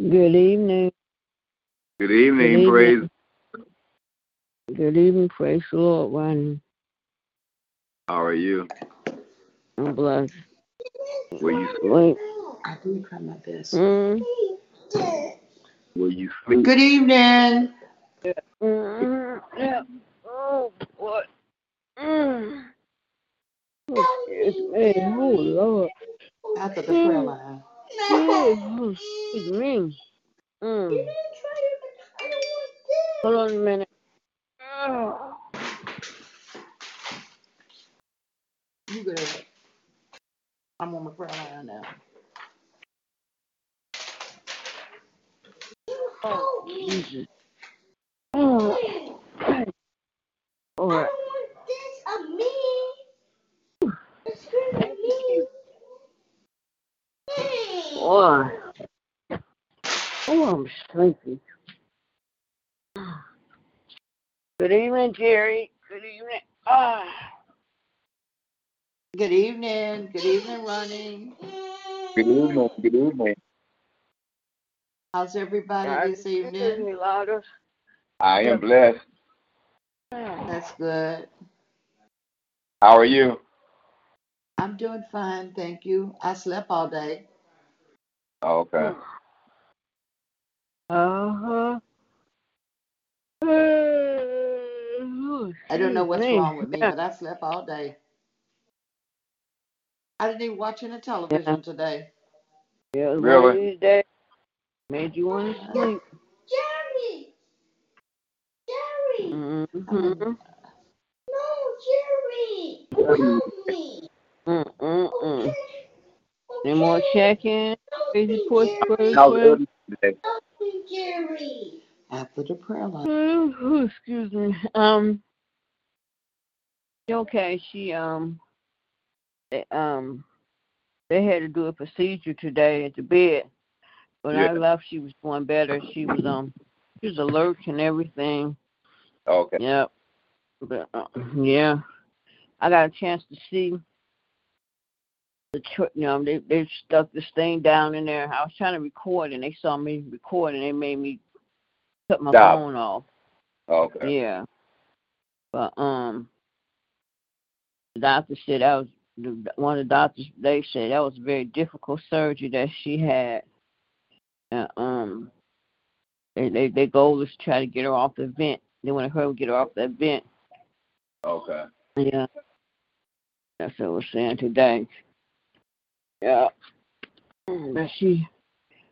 Good evening. Good evening, Good praise. evening. Good evening. Praise the Lord, Ronnie. How are you? I'm blessed. Will you Wait. I do try my best. Mm, will you sleep? Good evening. mm, yeah. Oh, boy. Mm. Oh, excuse me. Oh, Lord. After the prayer line. Excuse me. Mm. Hold on a minute. Oh. You good. I'm on my prayer line now. Oh, Jesus. Oh. All right. Boy. Oh, I'm sleepy. Good evening, Jerry. Good evening. Ah. Good evening. Good evening, Ronnie. Good evening. Good evening. How's everybody this evening? Me louder. I am blessed. That's good. How are you? I'm doing fine, thank you. I slept all day. Okay. I don't know what's Excuse wrong with me, Yeah. but I slept all day. I didn't even watch any television today. Yeah, Really? one of these days made you want to sleep. Jerry! Jerry! Mm-hmm. No, Jerry! Help me! Mm-mm-mm. Any more check-in? Crazy push, push, push. everything today? Help me, Jerry! After the prayer line. Excuse me. Um. Okay, she um. They, um. They had to do a procedure today at the bed. When I Yeah. left, she was doing better. She was um. She was alert and everything. Okay. Yep. But uh, yeah, I got a chance to see the tr- you know they they stuck this thing down in there. I was trying to record and they saw me record and they made me cut my Stop. phone off. Okay. Yeah. But um, doctor said that was the, one of the doctors. They said that was a very difficult surgery that she had. And um, they they their goal is to try to get her off the vent. They want her to get her off that vent. Okay. Yeah. That's what we're saying today. Yeah. But she,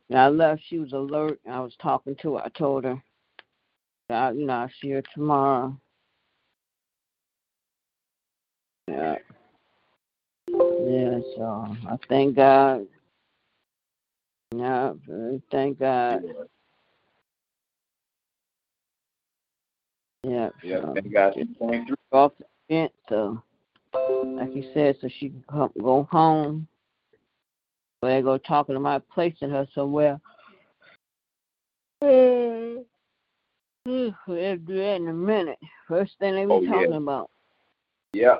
when I left, she was alert. I was talking to her. I told her, that, you know, I'll see her tomorrow. Yeah. Yeah, so I thank God. Yeah, thank God. Yeah. Yeah. so Thank God she's going through. off the vent, so like you said, so she can come, go home. But they go talking to about placing her somewhere. Hmm. They'll do that in a minute. First thing they be Oh, yeah. talking about. Yeah.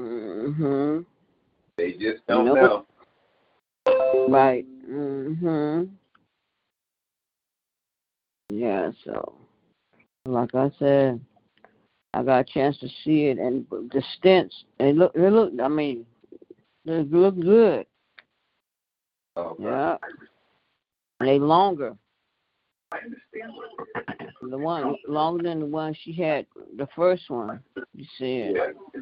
Mhm. They just don't Nope. know. Right. Mhm. Yeah. So, like I said, I got a chance to see it, and the stents. They look. They look. I mean, they look good. Okay. Yeah. They longer. I understand the one longer than the one she had, the first one. You see it. Yeah.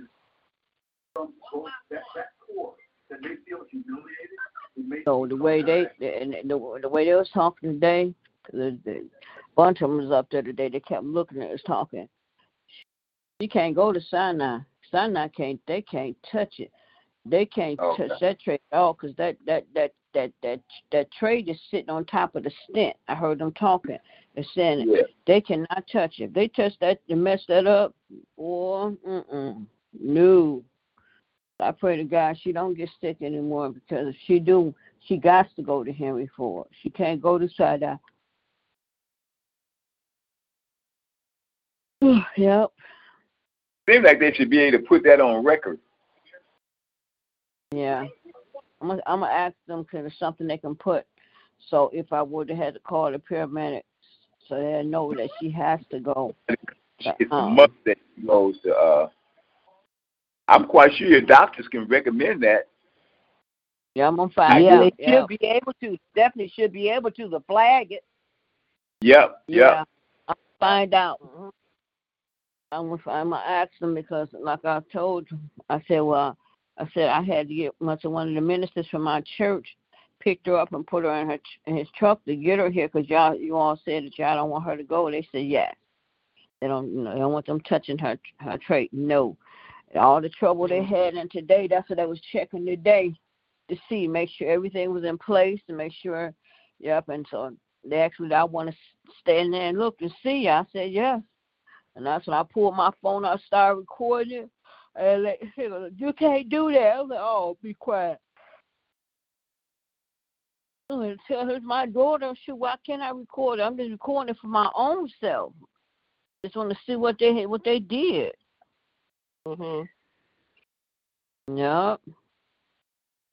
So the way they and the the way they was talking today, the, the bunch of them was up there today. They kept looking at us talking. She can't go to Sinai. Sinai can't. They can't touch it. They can't Okay. touch that tray at all because that that that that that that tray is sitting on top of the stent. I heard them talking. They're saying Yeah. they cannot touch it. If they touch that and mess that up, or mm-mm, no. I pray to God she don't get sick anymore because if she do, she got to go to Henry Ford. She can't go to Sinai. yep. Seems like they should be able to put that on record. Yeah. I'm gonna, I'm gonna ask them because it's something they can put So if I would have had to call the paramedics, so they know that she has to go. It's a Um, must that she goes to. Uh, I'm quite sure your doctors can recommend that. Yeah, I'm on fire. find Yeah, out. they should be able to. Definitely should be able to. The flag it. Yep, yep. Yeah, I'll find out. Mhm. I'm gonna, I'm gonna ask them because, like I told you, I said, well, I said I had to get much of one of the ministers from my church picked her up and put her in her in his truck to get her here because y'all you all said that y'all don't want her to go. They said yes. They don't, you know, they don't want them touching her her trait. No, all the trouble they mm-hmm. had And today. That's what I was checking today to see, make sure everything was in place, to make sure. Yep, and so they asked me, I want to stand there and look and see. I said yes. And that's when I pulled my phone out, started recording. And like, you can't do that. I was like, oh, be quiet. And tell her my daughter, shoot, why can't I record it? I'm just recording it for my own self. Just want to see what they what they did. Mhm. Yep.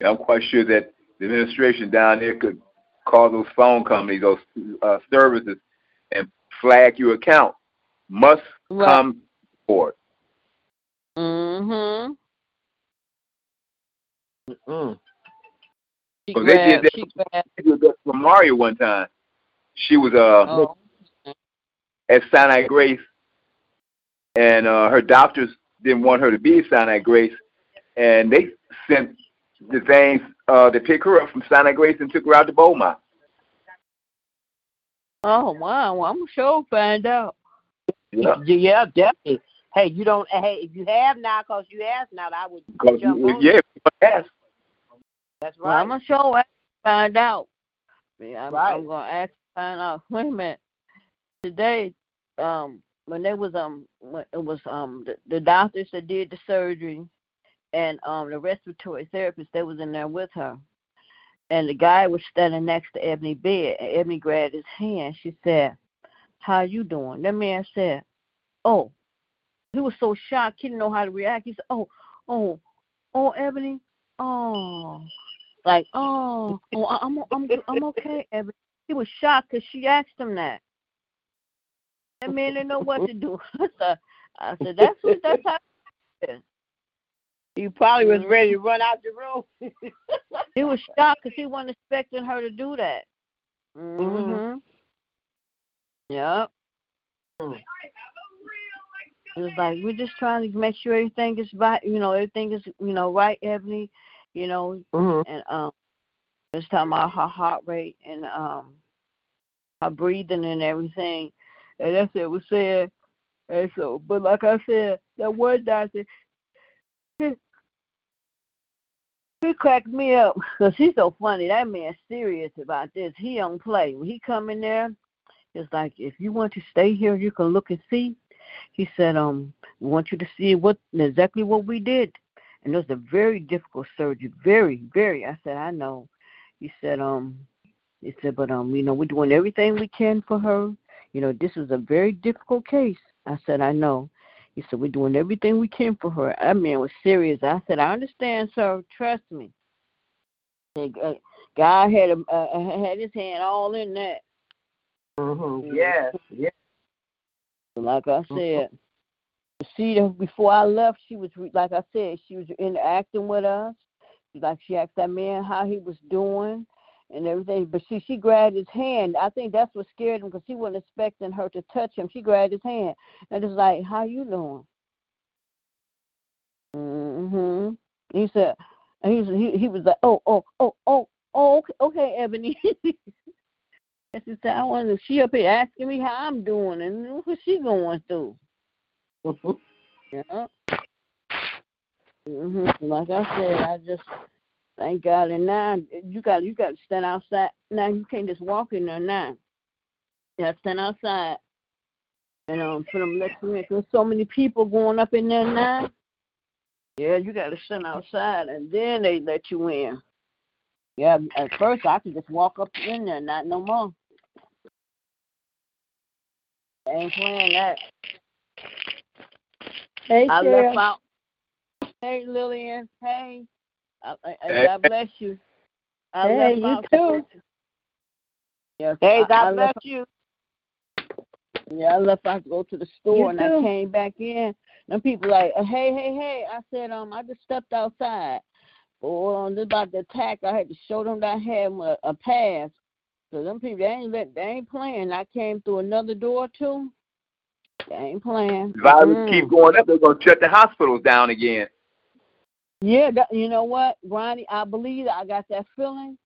I'm quite sure that the administration down there could call those phone companies, those uh, services, and flag your account. Must Right. come forward. Mhm. Mm. She Well, they did that. she They did that for Mario one time. She was uh oh, at Sinai Grace, and uh, her doctors didn't want her to be at Sinai Grace, and they sent the things uh, to pick her up from Sinai Grace and took her out to Beaumont. oh wow, well, I'm sure find out. Yeah, Yeah, definitely. Hey, you don't. Hey, if you have now, cause you asked now, that I would jump you, on yeah, it. yes. That's Well, right. I'm gonna show I find out. Yeah, I'm, Right. I'm gonna ask find out. Wait a minute. Today, um, when there was um, when it was um the, the doctors that did the surgery, and um the respiratory therapist that was in there with her, and the guy was standing next to Ebony bed, and Ebony grabbed his hand. She said, "How you doing?" That man said, "Oh." He was so shocked, he didn't know how to react. He said, "Oh, oh, oh, Ebony, oh." like, oh, oh I'm I'm I'm okay. Evan. He was shocked because she asked him that. That man didn't know what to do. I said, I said that's what that's how. You probably was ready to run out the room. He was shocked because he wasn't expecting her to do that. Mhm. Yep. It was like we're just trying to make sure everything is right. You know, everything is you know right, Ebony. You know, Mhm. and um just talking about her heart rate and um her breathing and everything. And that's what was said. And so but like I said, that one doctor he, he cracked me up because he's so funny. That man's serious about this. He don't play. When he come in there, it's like if you want to stay here, you can look and see. He said, um, we want you to see what exactly what we did. And it was a very difficult surgery. Very, very. I said, I know. He said, um, he said, but um, you know, we're doing everything we can for her. You know, this is a very difficult case. I said, I know. He said, we're doing everything we can for her. That man was serious. I said, I understand, sir. Trust me. Uh, God had a, uh, had his hand all in that. Mhm. Yes. Yes. Like I said, see, before I left, she was like I said, she was interacting with us. Like she asked that man how he was doing and everything. But she she grabbed his hand. I think that's what scared him because he wasn't expecting her to touch him. She grabbed his hand and it's like, "How you doing?" Mhm. He said, and he was he, he was like, "Oh, oh, oh, oh, oh, okay, okay Ebony." And she said, I wonder, she up here asking me how I'm doing and what she going through. Mhm. Yeah. hmm Like I said, I just thank God. And now you got you got to stand outside. Now you can't just walk in there now. You got to stand outside. And um, for them let you in. There's so many people going up in there now. Yeah, you got to stand outside, and then they let you in. Yeah, at first I could just walk up in there, not no more. They ain't playing that. Hey, I left out. Hey, Lillian. Hey. I, I, I- God bless you. I Hey, left you too. Yes, Hey, I- I God bless left, you. Yeah, I left out to go to the store You and too. I came back in. And people like, uh, hey, hey, hey. I said, um, I just stepped outside. Oh, on this about the attack, I had to show them that I had a, a pass. So them people, they ain't let, they ain't playing. I came through another door too. They ain't playing. Violence Mm. keep going up. They're gonna shut the hospitals down again. Yeah, that, you know what, Ronnie? I believe I got that feeling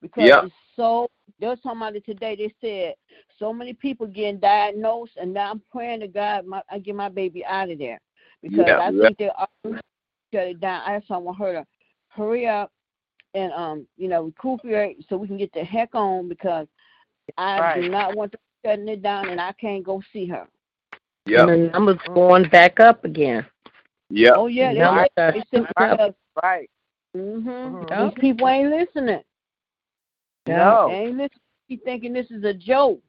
because Yeah. it's so. They was talking about it today. They said so many people getting diagnosed, and now I'm praying to God my, I get my baby out of there because Yeah, I yeah. think they are shut it down. I someone heard her hurry up and um you know recuperate so we can get the heck on because I do not want to shutting it down and I can't go see her. Yep. And the numbers going back up again. Yep. Oh yeah, they, Numbers they, are they said super up. because Right. hmm Mhm. these people ain't listening. No. They ain't listening. He thinking this is a joke.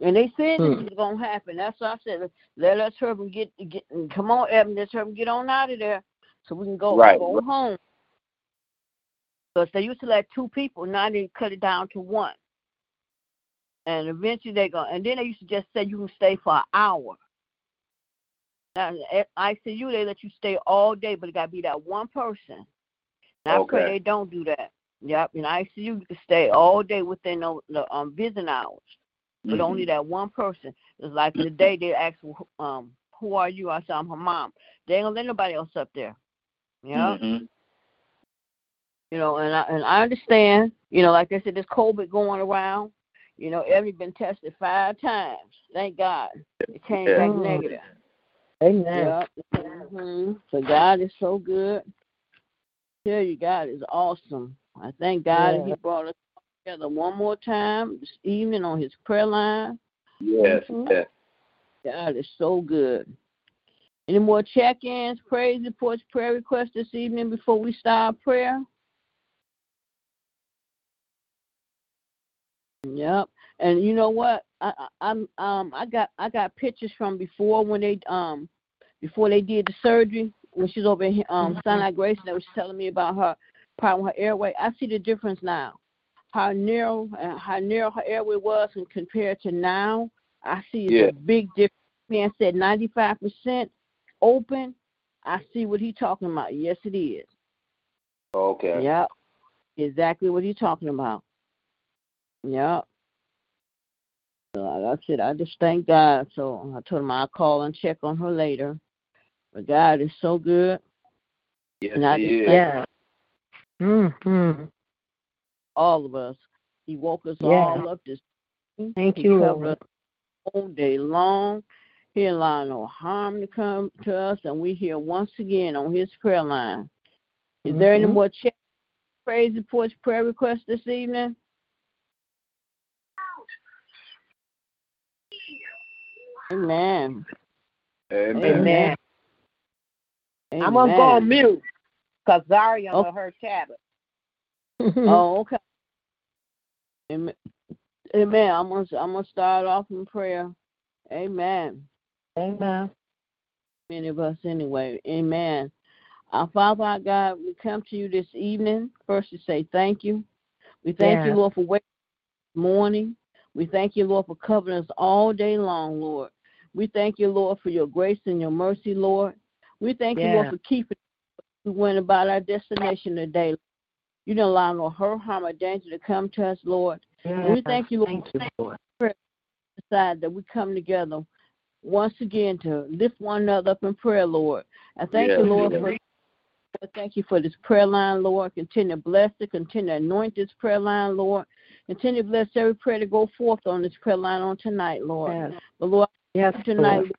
And they said Hmm. this was gonna happen. That's why I said let us hurry and get get come on, Evan, let's hurry and get on out of there so we can go Right, go right. home. Because they used to let two people, now they cut it down to one. And eventually they go and then they used to just say you can stay for an hour. Now at ICU they let you stay all day, but it gotta be that one person. And I pray Okay. they don't do that. Yep, in ICU you can stay all day within the, the um visiting hours but only Mm-hmm. that one person. It's like the day they ask, um, who are you? I said, I'm her mom. They ain't gonna let nobody else up there. Yeah. Mhm. You know, and I and I understand, you know, like I said, this COVID going around, you know, every been tested five times. Thank God. It came Yeah. back negative. Amen. Yeah. hmm So God is so good. Tell you, God is awesome. I thank God that He brought us together one more time this evening on His prayer line. Yes. Mhm. Yes. God is so good. Any more check-ins, praise reports, prayer requests this evening before we start prayer? Yep. And you know what? I, I I'm um I got I got pictures from before when they um before they did the surgery when she's over in um Sinai Grace and they was telling me about her problem her airway. I see the difference now. How narrow uh, how narrow her airway was and compared to now, I see it's Yeah. a big difference. Man said ninety five percent open. I see what he talking about. Yes it is. Okay. Yep. Exactly what he's talking about. Yep. So like I said, I just thank God. So I told him I'll call and check on her later. But God is so good. Yes, And I he just is. thank Yeah. Mm-hmm. all of us. He woke us Yeah. all up this Thank he you, Lord. all day long. He allowed no harm to come to us, and we here once again on his prayer line. Is there any Mhm. more check, praise reports, prayer requests this evening? Amen. Amen. Amen. I'm gonna go on mute because Zaria Oh. on her tablet. Oh, okay. Amen. Amen. I'm gonna I'm gonna start off in prayer. Amen. Amen. Many of us anyway. Amen. Our Father, our God, we come to you this evening first to say thank you. We thank you, Lord, for waking morning. We thank you, Lord, for covering us all day long, Lord. We thank you, Lord, for your grace and your mercy, Lord. We thank you, Lord, for keeping we went about our destination today. You didn't allow no hurt, harm, or danger to come to us, Lord. And we thank you, Lord, Thank you, Lord. decide that we come together once again to lift one another up in prayer, Lord. I thank you, Lord, for thank you for this prayer line, Lord. Continue to bless it. Continue to anoint this prayer line, Lord. Continue to bless every prayer to go forth on this prayer line on tonight, Lord. Yes. But Lord, Yes, tonight Lord.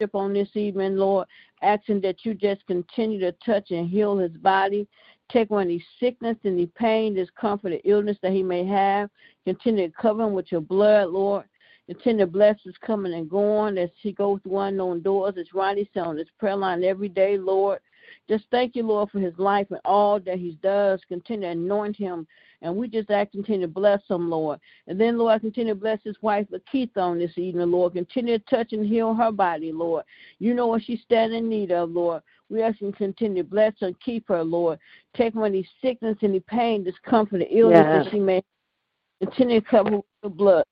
worship on this evening, Lord, asking that you just continue to touch and heal his body. Take away any sickness, any pain, discomfort, or illness that he may have. Continue to cover him with your blood, Lord. Continue to bless his coming and going as he goes through unknown doors. As Ronnie said on this prayer line every day, Lord. Just thank you, Lord, for his life and all that he does. Continue to anoint him. And we just ask continue to bless him, Lord. And then, Lord, continue to bless his wife, Lakeitha, on this evening, Lord. Continue to touch and heal her body, Lord. You know what she's standing in need of, Lord. We ask you to continue to bless her and keep her, Lord. Take away any sickness, any pain, discomfort, or illness Yes. that she may Continue to cover with the blood.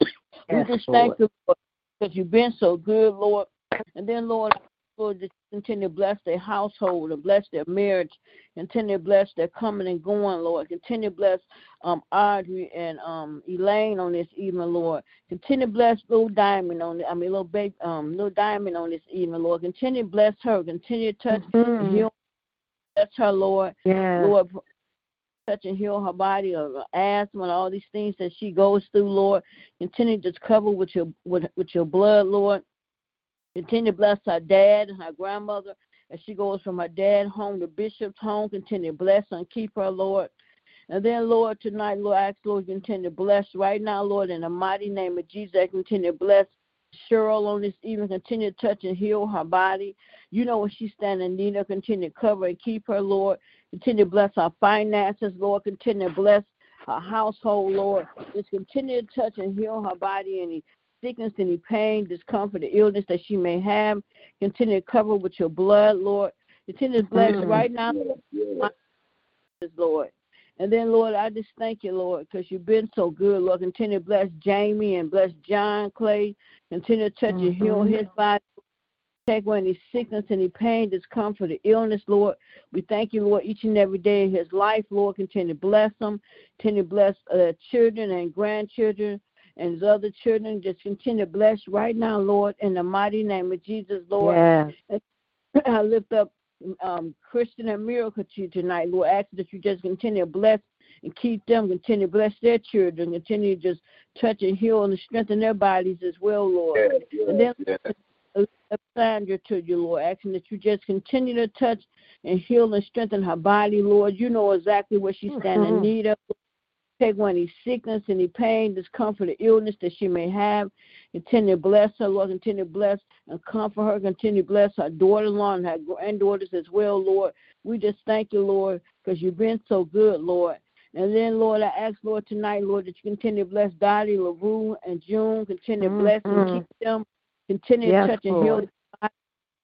Yes, we just Lord. thank you, Lord, because you've been so good, Lord. And then, Lord, Lord, continue to bless their household and bless their marriage. Continue to bless their coming and going, Lord. Continue to bless um, Audrey and um, Elaine on this evening, Lord. Continue to bless little Diamond on, the, I mean, little baby, um, little Diamond on this evening, Lord. Continue to bless her. Continue to touch and Mhm. heal. Bless her, Lord. Yes. Lord, touch and heal her body of asthma and all these things that she goes through, Lord. Continue to cover with your with, with your blood, Lord. Continue to bless her dad and her grandmother as she goes from her dad home to Bishop's home. Continue to bless and keep her, Lord. And then, Lord, tonight, Lord, I ask, Lord, continue to bless right now, Lord, in the mighty name of Jesus. I continue to bless Cheryl on this evening. Continue to touch and heal her body. You know what she's standing in need. Continue to cover and keep her, Lord. Continue to bless our finances, Lord. Continue to bless her household, Lord. Just continue to touch and heal her body, any sickness, any pain, discomfort, or illness that she may have. Continue to cover with your blood, Lord. Continue to bless Mhm. right now, Lord. And then, Lord, I just thank you, Lord, because you've been so good, Lord. Continue to bless Jamie and bless John Clay. Continue to touch and heal Mhm. his body. Take away any sickness, any pain, discomfort, or illness, Lord. We thank you, Lord, each and every day in his life, Lord. Continue to bless him. Continue to bless uh, children and grandchildren and his other children. Just continue to bless right now, Lord, in the mighty name of Jesus, Lord. Yes. I lift up um, Christian and Miracle to you tonight, Lord. Ask that you just continue to bless and keep them, continue to bless their children, continue to just touch and heal and strengthen their bodies as well, Lord. And then lift up Sandra to you, Lord, asking that you just continue to touch and heal and strengthen her body, Lord. You know exactly what she's standing in Mhm. need of. Take away any sickness, any pain, discomfort, or illness that she may have. Continue to bless her, Lord. Continue to bless and comfort her. Continue to bless her daughter in law and her granddaughters as well, Lord. We just thank you, Lord, because you've been so good, Lord. And then, Lord, I ask, Lord, tonight, Lord, that you continue to bless Dottie, LaRue, and June. Continue to bless and Mhm. keep them. Continue Yes, to touch and heal.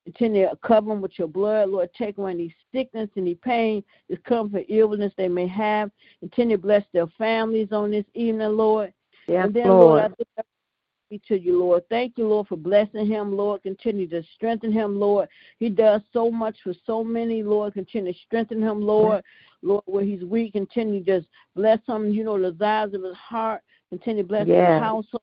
Continue to cover them with your blood, Lord. Take away any sickness, any pain, discomfort, illness they may have. Continue to bless their families on this evening, Lord. Yes, and then, Lord, I Lord. lift up to you, Lord. Thank you, Lord, for blessing him, Lord. Continue to strengthen him, Lord. He does so much for so many, Lord. Continue to strengthen him, Lord. Lord, where he's weak, continue to just bless him, you know, the desires of his heart. Continue to bless Yes. his household,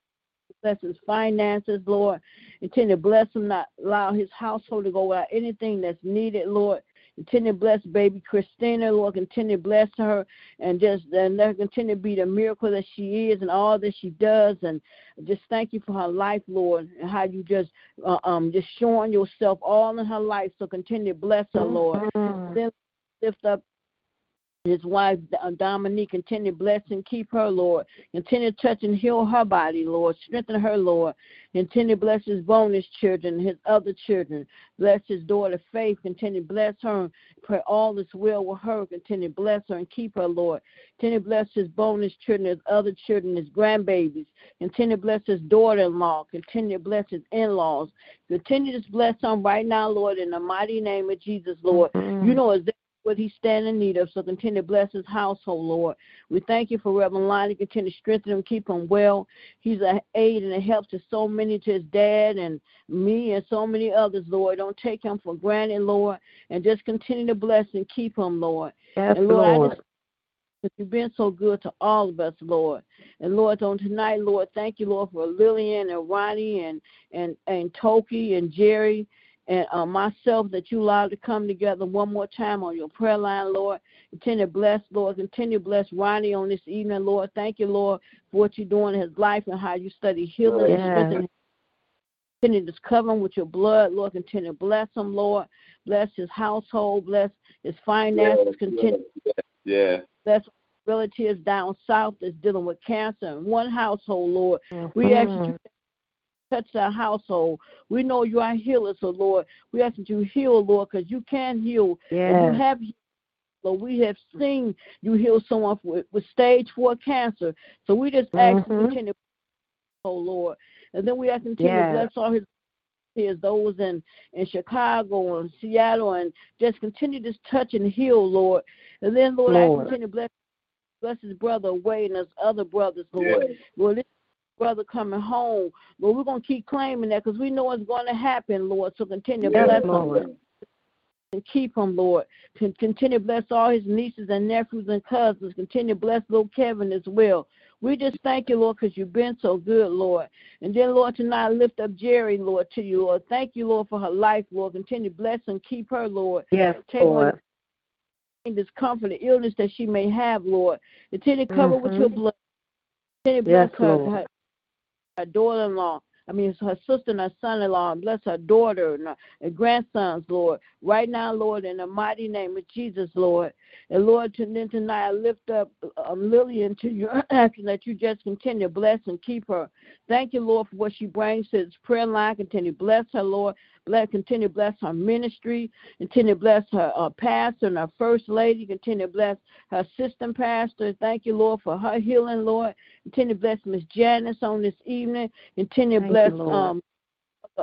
bless his finances, Lord. Continue to bless him, not allow his household to go without anything that's needed, Lord. Continue to bless baby Christina, Lord. Continue to bless her and just and let her continue to be the miracle that she is and all that she does. And just thank you for her life, Lord, and how you just uh, um just showing yourself all in her life. So continue to bless her, Lord. Mhm. Then lift up his wife uh, Dominique. Continue to bless and keep her, Lord. Continue to touch and heal her body, Lord. Strengthen her, Lord. Continue to bless his bonus children, his other children. Bless his daughter Faith. Continue to bless her. Pray all is well with her. Continue to bless her and keep her, Lord. Continue to bless his bonus children, his other children, his grandbabies. Continue to bless his daughter-in-law. Continue to bless his in-laws. Continue to bless them right now, Lord, in the mighty name of Jesus, Lord. Mhm. You know exactly what he's standing in need of, so continue to bless his household, Lord. We thank you for Reverend Lonnie. Continue to strengthen him, keep him well. He's an aid and a help to so many, to his dad and me and so many others, Lord. Don't take him for granted, Lord, and just continue to bless and keep him, Lord. Yes, and Lord, Lord. just you've been so good to all of us, Lord. And Lord, on tonight, Lord, thank you, Lord, for Lillian and Ronnie and and and Toki and Jerry and uh, myself that you allowed to come together one more time on your prayer line, Lord. Continue to bless, Lord. Continue to bless Ronnie on this evening, Lord. Thank you, Lord, for what you're doing in his life and how you study healing and Yes. strengthening. Continue to cover him with your blood, Lord. Continue to bless him, Lord. Bless his household. Bless his finances. Continue Yeah. bless relatives down south that's dealing with cancer in one household, Lord. We ask you. Touch that household. We know you are healer, so Lord, we ask that you heal, Lord, because you can heal. And you have healed, Lord. We have seen you heal someone with, with stage four cancer. So we just ask you Mhm. to continue, oh Lord. And then we ask you to continue to Yes. bless all his his those in in Chicago and Seattle and just continue to touch and heal, Lord. And then Lord, I continue to bless Bless his brother Wade and his other brothers, Lord. Yes. Lord, this brother coming home. But we're going to keep claiming that because we know it's going to happen, Lord. So continue to Yes, bless him and keep him, Lord. Con- Continue to bless all his nieces and nephews and cousins. Continue to bless little Kevin as well. We just thank you, Lord, because you've been so good, Lord. And then, Lord, tonight I lift up Jerry, Lord, to you, Lord. Thank you, Lord, for her life, Lord. Continue to bless and keep her, Lord. Yes, Take Lord. discomfort and illness that she may have, Lord. Continue to cover with Mhm. your blood. Continue to Yes, her, Lord. her, her daughter-in-law. I mean, her sister and her son-in-law, bless her daughter and her grandsons, Lord. Right now, Lord, in the mighty name of Jesus, Lord. And Lord, to, then tonight I lift up um, Lillian to you, asking that you just continue bless and keep her. Thank you, Lord, for what she brings to this prayer line. Continue bless her, Lord. Bless, continue to bless her ministry. Continue to bless her uh, pastor and her first lady. Continue to bless her assistant pastor. Thank you, Lord, for her healing, Lord. Continue to bless Miss Janice on this evening. Continue to bless you, um,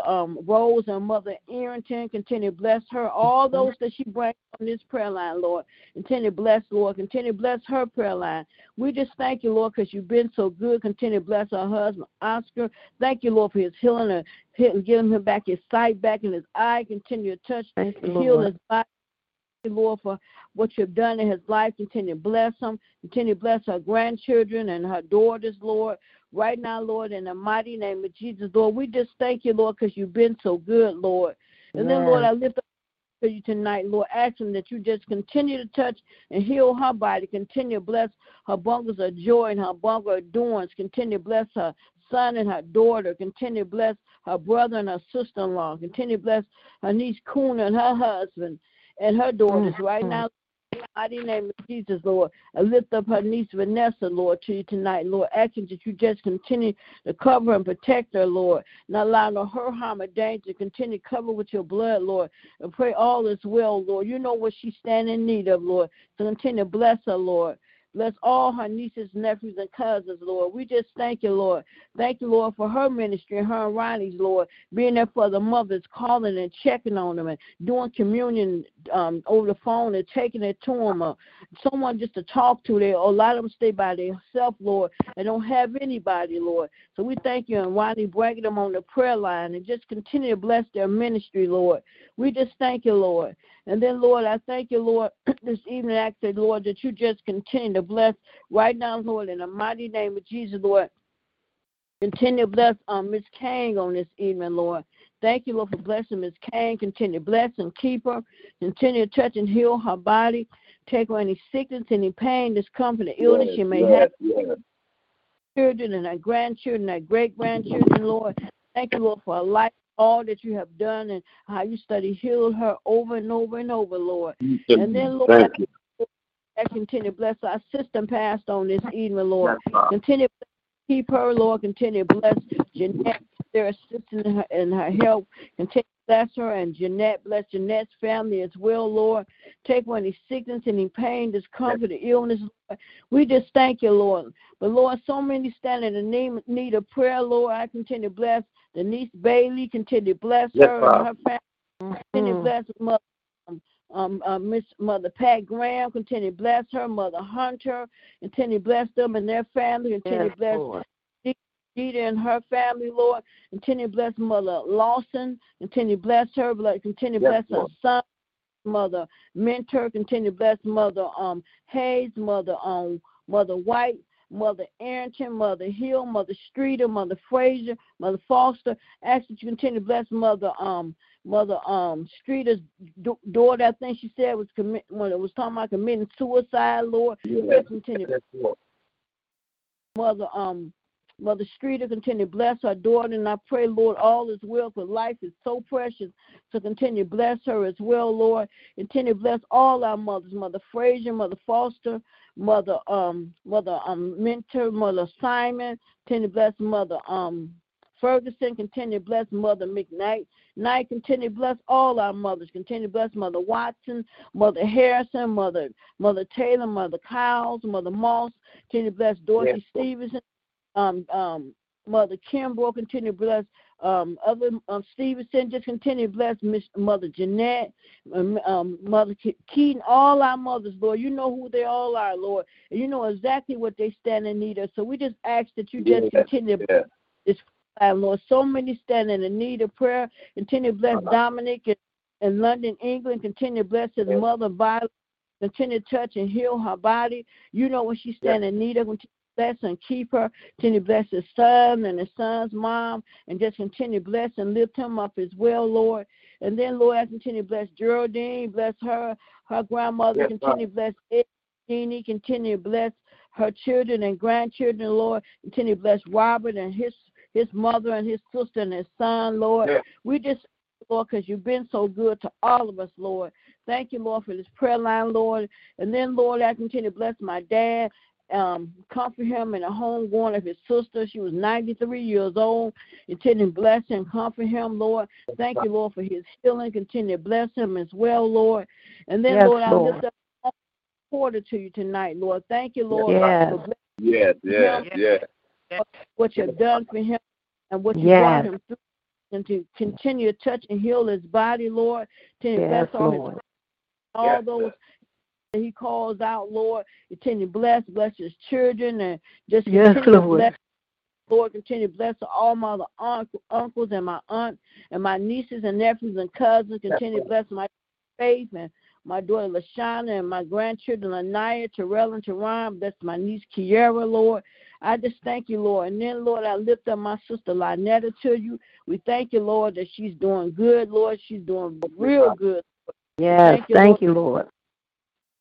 um, Rose and Mother Arrington. Continue to bless her. All those that she brings on this prayer line, Lord. Continue to bless, Lord. Continue to bless her prayer line. We just thank you, Lord, because you've been so good. Continue to bless her husband, Oscar. Thank you, Lord, for his healing and giving him back his sight back in his eye. Continue to touch Thank and heal Lord. his body. Lord, for what you've done in his life. Continue to bless him. Continue to bless her grandchildren and her daughters, Lord. Right now, Lord, in the mighty name of Jesus, Lord, we just thank you, Lord, because you've been so good, Lord. And then, Lord, I lift up to you tonight, Lord, asking that you just continue to touch and heal her body. Continue to bless her bungles of joy and her bungle of endurance. Continue to bless her son and her daughter. Continue to bless her brother and her sister-in-law. Continue to bless her niece Kuna and her husband and her daughters. Mm-hmm. Right now, in the mighty name of Jesus, Lord, I lift up her niece Vanessa, Lord, to you tonight, Lord, asking that you just continue to cover and protect her, Lord, not allow no hurt, harm, or danger. Continue to cover with your blood, Lord, and pray all is well, Lord. You know what she's standing in need of, Lord. So continue to bless her, Lord. Bless all her nieces, nephews, and cousins, Lord. We just thank you, Lord. Thank you, Lord, for her ministry and her and Ronnie's, Lord, being there for the mothers, calling and checking on them and doing communion um, over the phone and taking it to them. Or someone just to talk to. Or a lot of them stay by themselves, Lord, and don't have anybody, Lord. So we thank you and Ronnie bringing them on the prayer line and just continue to bless their ministry, Lord. We just thank you, Lord. And then, Lord, I thank you, Lord, this evening, I say, Lord, that you just continue to bless right now, Lord, in the mighty name of Jesus, Lord. Continue to bless um, Miss Kang on this evening, Lord. Thank you, Lord, for blessing Miss Kang. Continue to bless and keep her. Continue to touch and heal her body. Take away any sickness, any pain, discomfort, and illness she may have yes, children and our grandchildren, our great grandchildren, Lord. Thank you, Lord, for her life, all that you have done, and how you study healed her over and over and over, Lord. And then, Lord, Thank you. I continue to bless our sister passed on this evening, Lord. Continue to keep her, Lord. Continue to bless Jeanette, their assistant in her, in her health. Continue to bless her and Jeanette. Bless Jeanette's family as well, Lord. Take away any sickness, any pain, discomfort, or illness, Lord. We just thank you, Lord. But Lord, so many stand in the need of prayer, Lord. I continue to bless Denise Bailey. Continue to bless Yes, her and her family. Continue to Mm. bless Mother um, um, uh, Miss Mother Pat Graham. Continue to bless her, Mother Hunter. Continue to bless them and their family. Continue Yes, to bless Lord. Gita and her family, Lord. Continue to bless Mother Lawson. Continue to bless her. Bless- Continue to Yes, bless her Lord. son, Mother Mentor. Continue to bless Mother um Hayes, Mother um Mother White. Mother Arrington, Mother Hill, Mother Streeter, Mother Frazier, Mother Foster. Ask that you continue to bless Mother um Mother um Streeter's da- daughter. I think she said was commit when it was talking about committing suicide. Lord, Yes, continue Lord. Mother um Mother Streeter continue to bless her daughter, and I pray, Lord, all is well, for life is so precious. So continue to bless her as well, Lord. Continue to bless all our mothers, Mother Frazier, Mother Foster, Mother um Mother um Mentor, Mother Simon. Continue to bless Mother um Ferguson. Continue to bless Mother McKnight. Night, continue to bless all our mothers. Continue to bless Mother Watson, Mother Harrison, Mother Mother Taylor, Mother Cowles, Mother Moss. Continue to bless Dorothy Yes, Stevenson um, um, Mother Kimbrough, continue to bless um, other um, Stevenson, just continue to bless Miss Mother Jeanette, um, um, Mother Ke- Keaton, all our mothers, Lord. You know who they all are, Lord. And you know exactly what they stand in need of. So we just ask that you just Yeah, continue to yeah. this time, Lord. So many stand in need of prayer. Continue to bless Dominic in, in London, England. Continue to bless his mother, Violet. Continue to touch and heal her body. You know what she stand in need of. Continue bless and keep her. Continue to bless his son and his son's mom. And just continue to bless and lift him up as well, Lord. And then, Lord, I continue to bless Geraldine. Bless her, her grandmother. Yes, continue to bless Ed, Jeannie. Continue to bless her children and grandchildren, Lord. Continue to bless Robert and his his mother and his sister and his son, Lord. Yes. We just, Lord, because you've been so good to all of us, Lord. Thank you, Lord, for this prayer line, Lord. And then, Lord, I continue to bless my dad, um, comfort him in the home going of his sister. She was 93 years old. Continue to bless him, comfort him, Lord. Thank you, Lord, for his healing. Continue to bless him as well, Lord. And then, Yes, Lord, I Lord. lift up Porter to you tonight, Lord. Thank you, Lord, Yes. for blessing Yes, yes, yes. what you've done for him and what you Yes. brought him through, and to continue to touch and heal his body, Lord. To Yes, bless all his all Yes, those that he calls out, Lord. Continue to bless, bless his children, and just Yes, Lord. bless. Lord, continue to bless all my other uncle, uncles and my aunt and my nieces and nephews and cousins. Continue to bless my faith and my daughter Lashana and my grandchildren Anaya, Terrell, and Teron. Bless my niece Kiera, Lord. I just thank you, Lord. And then, Lord, I lift up my sister Lynetta to you. We thank you, Lord, that she's doing good, Lord. She's doing real good. Yes, Thank you, thank Lord. you, Lord.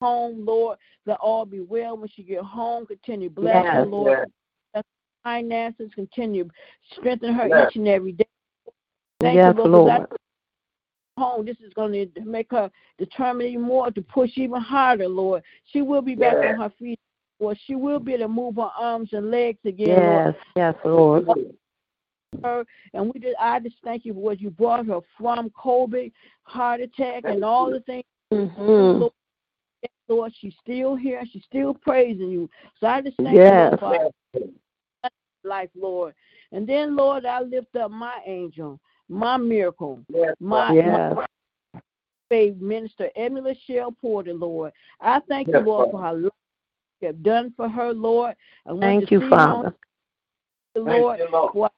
Home, Lord, that all be well when she get home. Continue bless her, Lord. Her Finances continue strengthen her Yes. each and every day. Thank Yes, you, Lord. Lord. Home. This is going to make her determined even more to push even harder, Lord. She will be back Yes. on her feet. Lord, she will be able to move her arms and legs again, Lord. Yes, yes, Lord. her, and we just I just thank you for what you brought her from COVID, heart attack, and all the things. Mm-hmm. Lord, she's still here. She's still praising you. So I just thank Yes. you for life, Lord. And then, Lord, I lift up my angel, my miracle, Yes, my, Yes. my faith minister, Emily Shell Porter, Lord. I thank Yes, you, Lord, for her life you have done for her, Lord. I Thank you, Father. Lord, you, Lord. for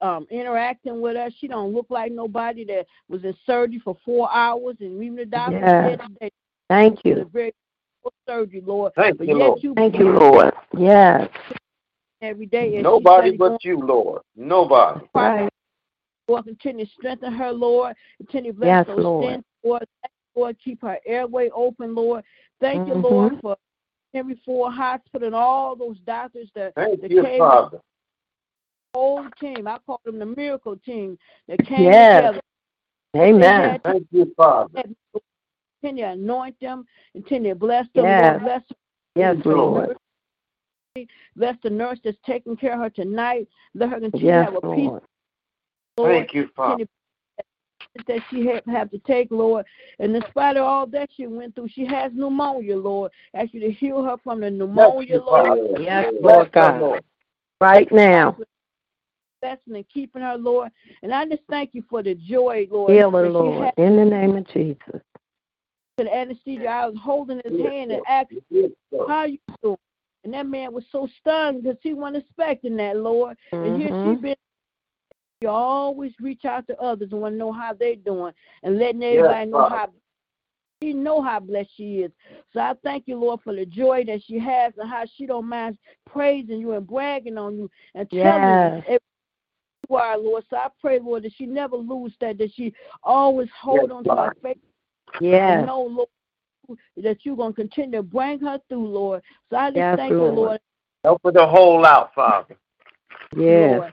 um, interacting with us. She don't look like nobody that was in surgery for four hours, and even the doctor Yes. said Thank you. very surgery, Lord. Thank but you, Lord. you Thank you, Lord. Yes. every day. Nobody study going but you, Lord. Nobody. Right. Lord, continue to strengthen her, Lord. Continue to bless Yes, those Lord. stents, Lord. Lord, keep her airway open, Lord. Thank you, Mhm. Lord, for Henry Ford Hospital and all those doctors that, Thank that you, came Father. whole team. I call them the miracle team that came Yes. together. Amen. Thank you, Father. Continue to anoint them, continue to bless them, Yes. Lord. Bless Yes, the Lord. nurse. Bless the nurse that's taking care of her tonight. Let her continue Yes, to have a peace, Lord. Lord. Thank you, Father. That she have, have to take, Lord. And in spite of all that she went through, she has pneumonia, Lord. Ask you to heal her from the pneumonia, you, Lord. Father. Yes, Lord God. Lord. Right now. Blessing and keeping her, Lord. And I just thank you for the joy, Lord. Heal her, Lord. had In the name of Jesus. To the anesthesia. I was holding his hand and asking, Yes, Lord. how you doing? And that man was so stunned because he wasn't expecting that, Lord. And here she Mhm. been. You always reach out to others and want to know how they're doing and letting everybody know Father. how she know how blessed she is. So I thank you, Lord, for the joy that she has and how she don't mind praising you and bragging on you and telling Yes. you every- you are, Lord. So I pray, Lord, that she never lose that, that she always hold Yes, on to her faith and Yes. know, Lord, that you're going to continue to bring her through, Lord. So I just Yes, thank you, Lord. Lord. Help her to hold out, Father. Yes. Lord.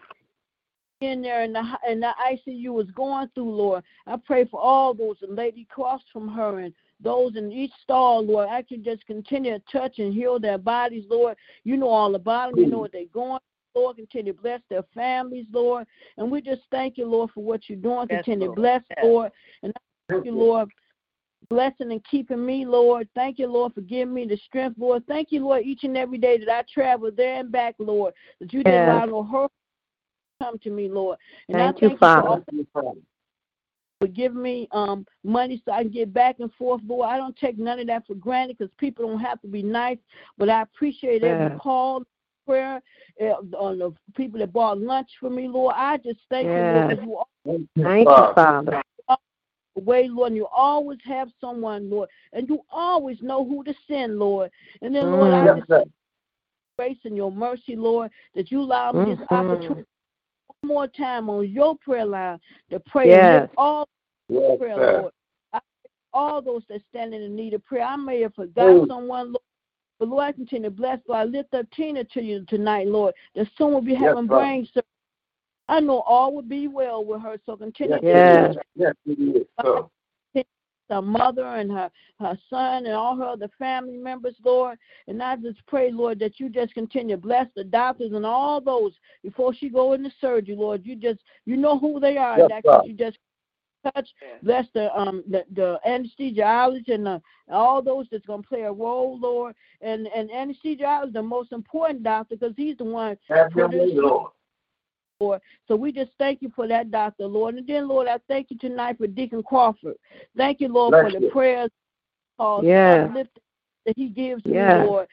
In there in the in the ICU was going through, Lord. I pray for all those and lady across from her and those in each stall, Lord. I can just continue to touch and heal their bodies, Lord. You know all about them. You know what they're going. through, Lord, continue to bless their families, Lord. And we just thank you, Lord, for what you're doing. Yes, Continue Lord. to bless, Yes. Lord. And I thank you, Lord, blessing and keeping me, Lord. Thank you, Lord, for giving me the strength, Lord. Thank you, Lord, each and every day that I travel there and back, Lord, that you didn't Yes. allow no hurt, come to me, Lord. And Thank I you, thank Father. you for, all- for giving me um money so I can get back and forth, Lord. I don't take none of that for granted because people don't have to be nice, but I appreciate every call, prayer, uh, on the people that bought lunch for me, Lord. I just thank you, Lord, you Thank you, Father. Way, Lord, and you always have someone, Lord, and you always know who to send, Lord. And then, Lord, I Mm. just thank grace and your mercy, Lord, that you allow me this Mhm. opportunity one more time on your prayer line to pray Yes. all Yes, prayer, sir. Lord. I all those that stand in need of prayer. I may have forgotten someone, Lord. But Lord, I continue to bless. Lord, I lift up Tina to you tonight, Lord. That soon will be having Father. brain surgery. I know all will be well with her. So continue Yes. to Yes, it is. So, her mother and her, her son and all her other family members, Lord. And I just pray, Lord, that you just continue to bless the doctors and all those before she go into surgery, Lord. You just you know who they are, Yes, and that you just touch, bless the um the, the anesthesiologist and the, all those that's gonna play a role, Lord. And and anesthesiologist is the most important doctor because he's the one have your put way, Lord. Lord. So we just thank you for that, Doctor, Lord. And then, Lord, I thank you tonight for Deacon Crawford. Thank you, Lord, Bless for the you. prayers uh, Yes. that he gives Yes. me, Lord.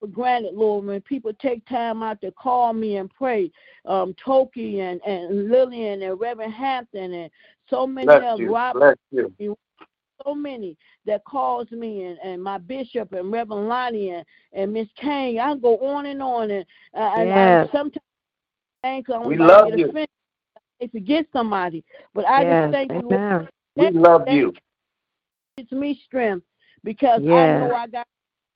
For granted, Lord, when people take time out to call me and pray, um, Toki and, and Lillian and Reverend Hampton and so many Bless of you. Robert Bless you. so many that calls me and, and my bishop and Reverend Lonnie and, and Miss Kane. I go on and on and, uh, and I sometimes think I We don't love you. offended if you get somebody. But I Yes. just thank you, Lord, Amen. We love thank you. it's me strength because I know I got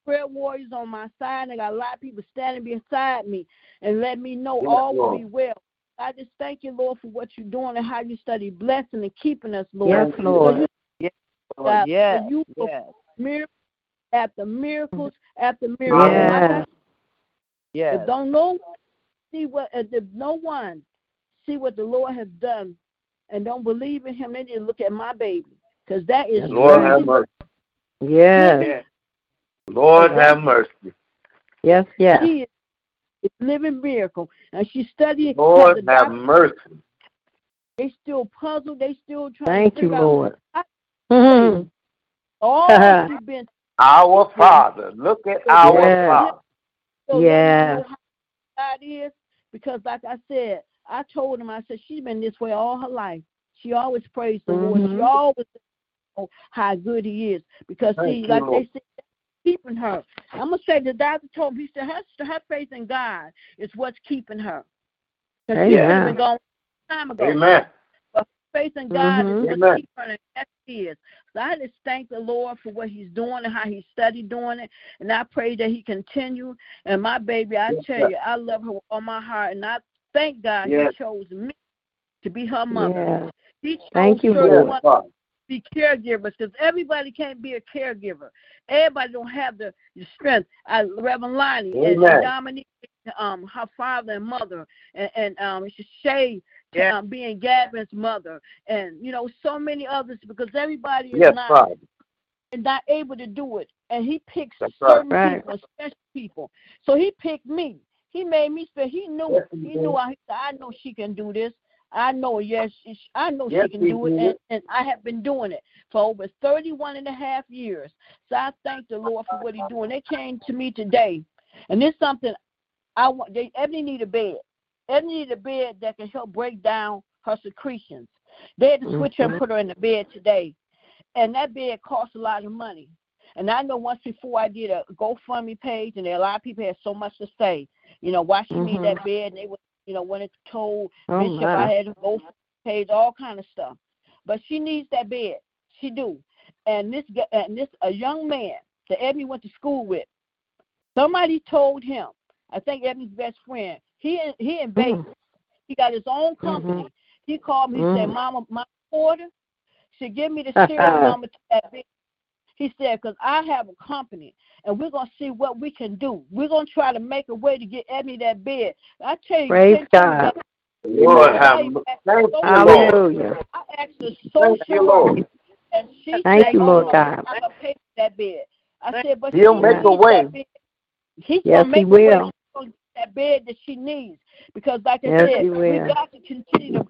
prayer warriors on my side and I got a lot of people standing beside me and let me know Yes, all will be well. I just thank you, Lord, for what you're doing and how you study blessing and keeping us, Lord. Yes, Because Lord. you Lord, God, yes, you yes, miracle after miracles after miracles. Yes. Like I yes. Don't no one see what if no one see what the Lord has done and don't believe in him, they need to look at my baby. Because that is Lord have mercy. Yes. Lord have mercy. Yes, yes. She is a living miracle. And she studied Lord the have doctor, mercy. they still puzzled, they still trying Thank to you, out Lord. I- Mhm. all she's been Our Father. Look at our Yes. Father. so Yes. know God is. Because like I said, I told him, I said, she's been this way all her life. She always praised the Lord. She Mhm. always know how good he is. Because Thank see, like Lord. they said, keeping her. I'm gonna say the doctor told me, he said her, her faith in God is what's keeping her. Because she could have Amen. been gone a long time ago. Amen. Faith in God Mhm. is what's Amen. keeping her, and that's is. So I just thank the Lord for what He's doing and how He studied doing it, and I pray that He continue. And my baby, I Yes, tell sir. you, I love her with all my heart, and I thank God Yes. He chose me to be her mother. Chose Thank you, Lord. ones Yes, Father. to be caregivers because everybody can't be a caregiver. Everybody don't have the, the strength. I, Reverend Lonnie and, Amen. and Dominique, um, her father and mother, and, and um, Shay Yeah. um, being Gavin's mother, and you know so many others because everybody is Yes, not Father. not able to do it, and he picks That's certain Right. people, special people. So he picked me. He made me feel. He knew. Yes, he knew. I, I know she can do this. I know. Yes, she, I know Yes, she can do it, and, and I have been doing it for over 31 and a half years. So I thank the Lord for what He's doing. They came to me today, and it's something I want. They Ebony need a bed. Ebony need a bed that can help break down her secretions. They had to switch her and put her in the bed today, and that bed costs a lot of money. And I know once before I did a GoFundMe page, and a lot of people had so much to say. You know, why she need Mhm. that bed? And they were, you know, when it told Oh, Bishop. I had to go page, all kind of stuff. But she needs that bed. She do. And this and this a young man that Ebony went to school with. Somebody told him. I think Ebony's best friend. He in, he in Vegas. He got his own company. He called me. He said, Mhm. "Mama, my order should give me the serial number to that bed." He said, "Cause I have a company, and we're gonna see what we can do. We're gonna try to make a way to get Ebony that bed." I tell you, Praise can't you God. that- Lord have I mercy. Thank you, Lord. Hallelujah. I asked the Thank you, social Lord. and she Thank said, you, Lord "Oh, God. I'm gonna pay for that bed." I said, "But He'll make a way. that bed. He's Yes, gonna make he a way. will. He's gonna get that bed that she needs. Because like I Yes, said, we got to continue to,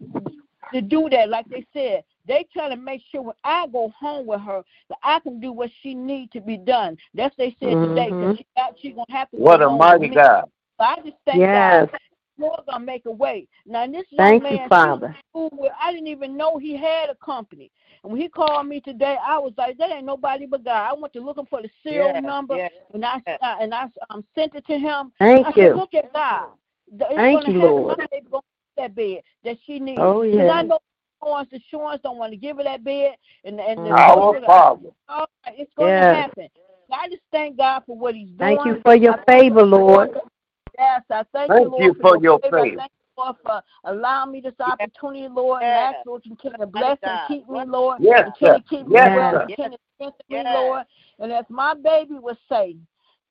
to do that. Like they said, they trying to make sure when I go home with her that I can do what she need to be done. That's what they said today. Mhm. Because she got she gonna have to. What go a mighty. God. So I just thank Yes. God. Lord gonna make a way. Now this young Thank man, you, Father. in school I didn't even know he had a company. And when he called me today, I was like, "That ain't nobody but God." I went to looking for the serial Yeah, number, yeah, and I yeah. uh, and I um, sent it to him. Thank I said, you. "Look at God. The- It's Thank gonna you, happen. Lord. Gonna get that bed that she needs. Oh, Because I yeah. know insurance, the insurance don't want to give her that bed, and and the, Our Father. Oh, it's going to happen. So I just thank God for what He's doing. Thank you for your favor, Lord. Yes, I thank, Thank you, Lord, you for, for your your favor. I favor. thank you, Lord, for allowing me this opportunity, Lord, and Yes. ask Lord to continue to bless and keep me, Lord. Yes, continue sir. to keep Yes, me well, sir. continue to strengthen me, Lord. And as my baby would say,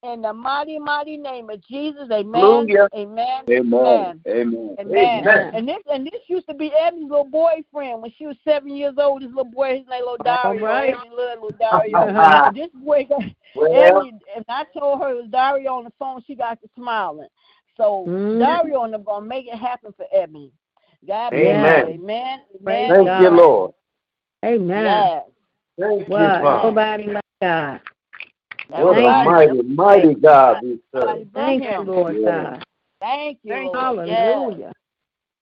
in the mighty, mighty name of Jesus, amen, Hallelujah. amen, Amen. Amen. Amen. Amen. And this and this used to be Ebony's little boyfriend when she was seven years old. This little boy, his name little Dario. right. Ebony loved little Dario. Uh-huh. This boy got Well, Ebony, and I told her it was Dario on the phone. She got to smiling. So Mhm. Dario and them gonna make it happen for Ebony. God bless Amen. you. Amen. Praise Amen. thank you, Lord. Amen. Yes. Thank you, What? Father. Nobody like God. What a mighty, mighty God we serve. Nobody Thank you. Lord God. Thank you, Thank Lord. Yes. Hallelujah.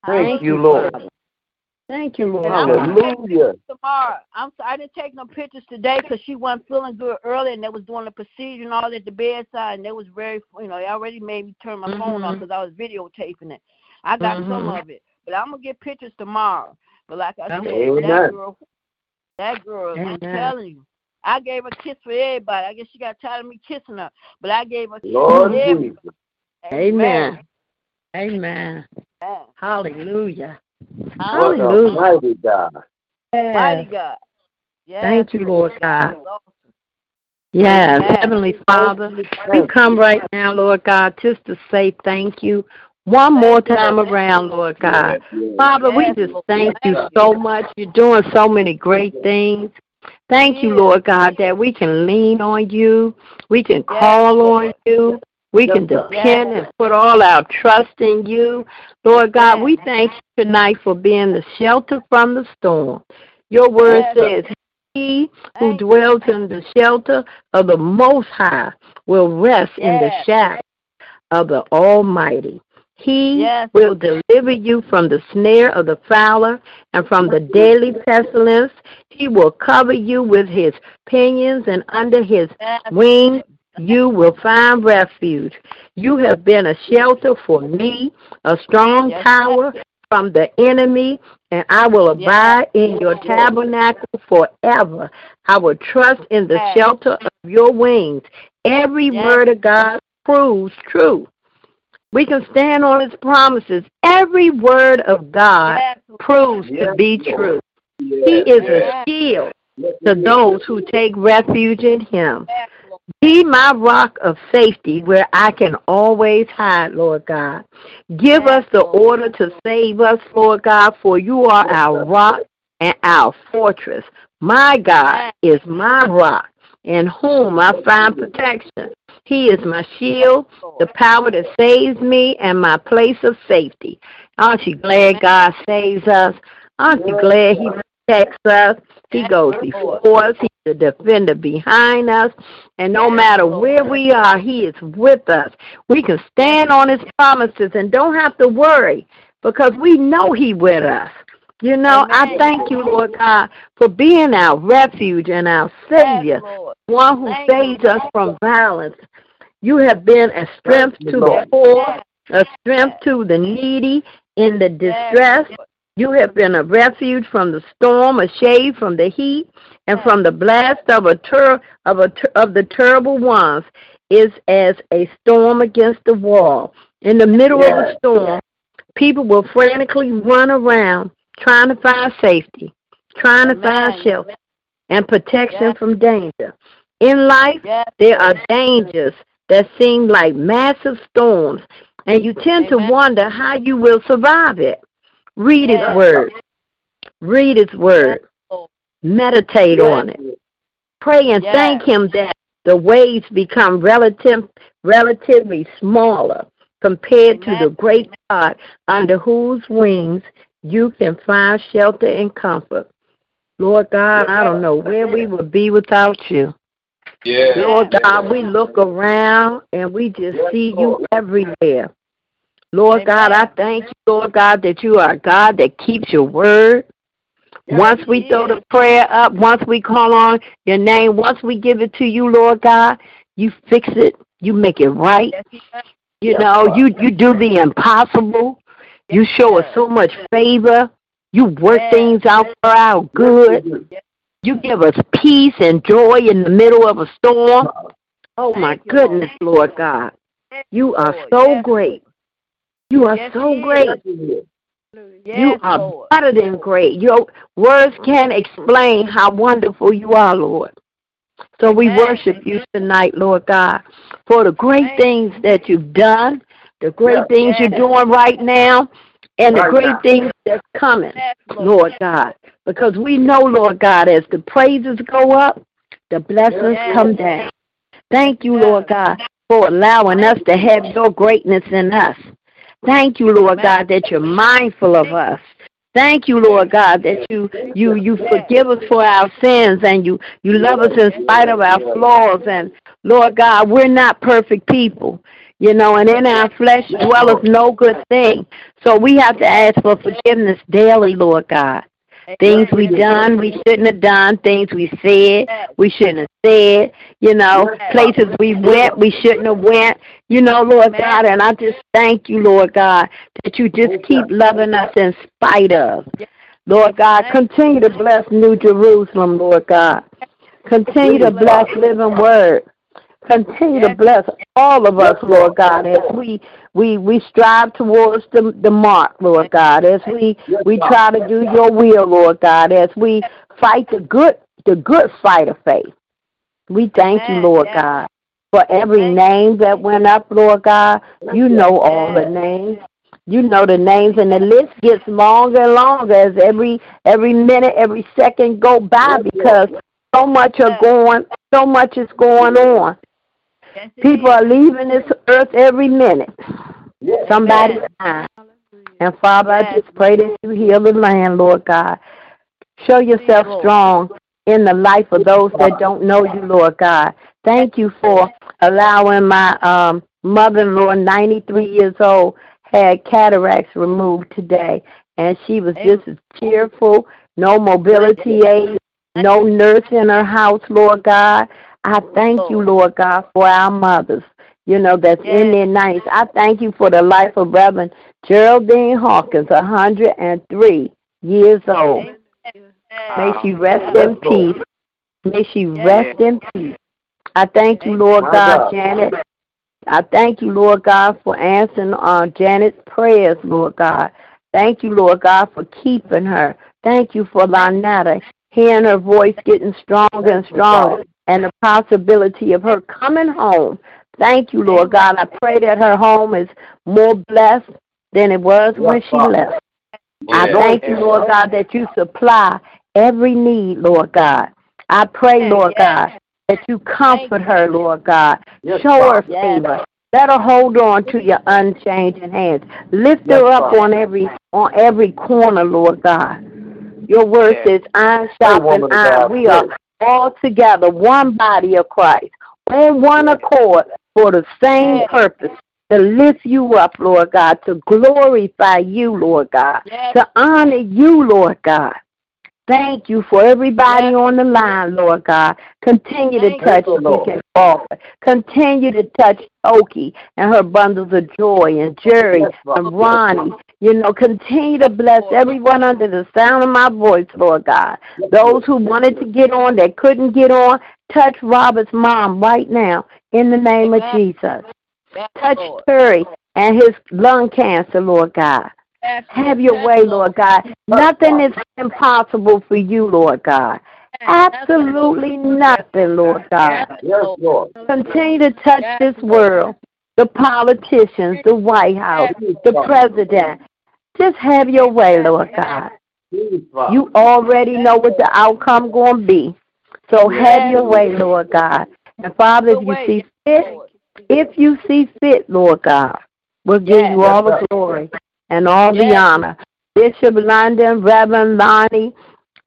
Thank you, Lord. Thank you, Lord. And I'm God. gonna take Hallelujah. tomorrow. I'm so, I didn't take no pictures today because she wasn't feeling good early, and they was doing the procedure and all at the bedside, and they was very, you know, they already made me turn my phone off because I was videotaping it. I got some Mhm. of it, but I'm gonna get pictures tomorrow. But like I said, Amen. that girl, that girl, I'm telling you. I gave a kiss for everybody. I guess she got tired of me kissing her, but I gave her a kiss Lord for everybody. Jesus. Amen. Amen. Amen. Hallelujah. What a Hallelujah. mighty God. Mighty God. Yes, Thank you, Lord God. Yes, Amen. Heavenly Father, we come right now, Lord God, just to say thank you one more time around, Lord God. Yes, yes. Father, we just thank you so much. You're doing so many great things. Thank you, Lord God, that we can lean on you. We can call on you. We can depend and put all our trust in you. Lord God, we thank you tonight for being the shelter from the storm. Your word says, He who dwells in the shelter of the Most High will rest in the shadow of the Almighty. He Yes. will deliver you from the snare of the fowler and from the daily pestilence. He will cover you with his pinions, and under his Yes. wings you will find refuge. You have been a shelter for me, a strong Yes. tower from the enemy, and I will abide in your tabernacle forever. I will trust in the shelter of your wings. Every word of God proves true. We can stand on his promises. Every word of God proves to be true. He is a shield to those who take refuge in him. Be my rock of safety where I can always hide, Lord God. Give us the order to save us, Lord God, for you are our rock and our fortress. My God is my rock, in whom I find protection. He is my shield, the power that saves me, and my place of safety. Aren't you glad God saves us? Aren't you glad He protects us? He goes before us. He's the defender behind us. And no matter where we are, He is with us. We can stand on His promises and don't have to worry because we know He with us. You know, I thank you, Lord God, for being our refuge and our Savior, Yes, one who Thank you. saves us from violence. You have been a strength to the poor, a strength to the needy in the distress. You have been a refuge from the storm, a shade from the heat, and from the blast of a ter- of a ter- of the terrible ones is as a storm against the wall. In the middle of a storm, people will frantically run around trying to find safety, trying to find shelter and protection Yes. from danger. In life, Yes. there are dangers that seem like massive storms, and you tend Amen. to wonder how you will survive it. Read His Word. Read His Word. Meditate on it. Pray and thank Him that the waves become relative, relatively smaller compared to the great God under whose wings you can find shelter and comfort. Lord God, I don't know where we would be without you. Yeah. Lord God, we look around and we just see you everywhere. Lord God, I thank you, Lord God, that you are a God that keeps your word. Once we throw the prayer up, once we call on your name, once we give it to you, Lord God, you fix it, you make it right. You know, you you do the impossible. You show us so much favor. You work things out for our good. You give us peace and joy in the middle of a storm. Oh my goodness, Lord God. You are so great. You are so great. You are better than great. Your words can't explain how wonderful you are, Lord. So we worship you tonight, Lord God, for the great things that you've done, the great things you're doing right now, and the Right great now. things that's coming, Lord God. Because we know, Lord God, as the praises go up, the blessings come down. Thank you, Lord God, for allowing us to have your greatness in us. Thank you, Lord God, that you're mindful of us. Thank you, Lord God, that you you you forgive us for our sins and you you love us in spite of our flaws. And Lord God, we're not perfect people, you know, and in our flesh dwelleth no good thing. So we have to ask for forgiveness daily, Lord God. Things we done we shouldn't have done, things we said we shouldn't have said, you know, places we went we shouldn't have went, you know, Lord God, and I just thank you, Lord God, that you just keep loving us in spite of. Lord God, continue to bless New Jerusalem, Lord God. Continue to bless Living Word. Continue to bless all of us, Lord God, as we we we strive towards the the mark, Lord God, as we we try to do your will, Lord God, as we fight the good the good fight of faith. We thank you, Lord God, for every name that went up, Lord God. You know all the names. You know the names, and the list gets longer and longer as every every minute, every second go by because so much are going, so much is going on. People are leaving this earth every minute. Somebody's dying. And Father, I just pray that you heal the land, Lord God. Show yourself strong in the life of those that don't know you, Lord God. Thank you for allowing my um, mother-in-law, 93 years old, had cataracts removed today, and she was just as cheerful. No mobility aid, no nurse in her house, Lord God. I thank you, Lord God, for our mothers. You know that's in their nineties. I thank you for the life of Reverend Geraldine Hawkins, 103 years old. May she rest in peace. May she rest in peace. I thank you, Lord God, God. Janet. I thank you, Lord God, for answering uh, Janet's prayers, Lord God. Thank you, Lord God, for keeping her. Thank you for Lynetta, hearing her voice getting stronger and stronger, and the possibility of her coming home. Thank you, Lord God. I pray that her home is more blessed than it was when she left. I thank you, Lord God, that you supply every need, Lord God. I pray, Lord God, that you comfort her, Lord God. Show her favor. Let her hold on to your unchanging hands. Lift her up on every on every corner, Lord God. Your word says, "Iron sharpens iron." We are. All together, one body of Christ, on one accord for the same purpose. To lift you up, Lord God, to glorify you, Lord God, to honor you, Lord God. Thank you for everybody on the line, Lord God. Continue to touch. Deacon Walker. Continue to touch Oki and her bundles of joy and Jerry Yes, and Ronnie. You know, continue to bless everyone under the sound of my voice, Lord God. Those who wanted to get on that couldn't get on, touch Robert's mom right now in the name of Jesus. Touch Terry and his lung cancer, Lord God. Have your way, Lord God. Nothing is impossible for you, Lord God. Absolutely nothing, Lord God. Yes, Lord. Continue to touch this world, the politicians, the White House, the president. Just have your way, Lord God. You already know what the outcome going to be. So have your way, Lord God. And Father, if you see fit, if you see fit, Lord God, We'll give you all the glory and all the honor. Bishop London, Reverend Lonnie,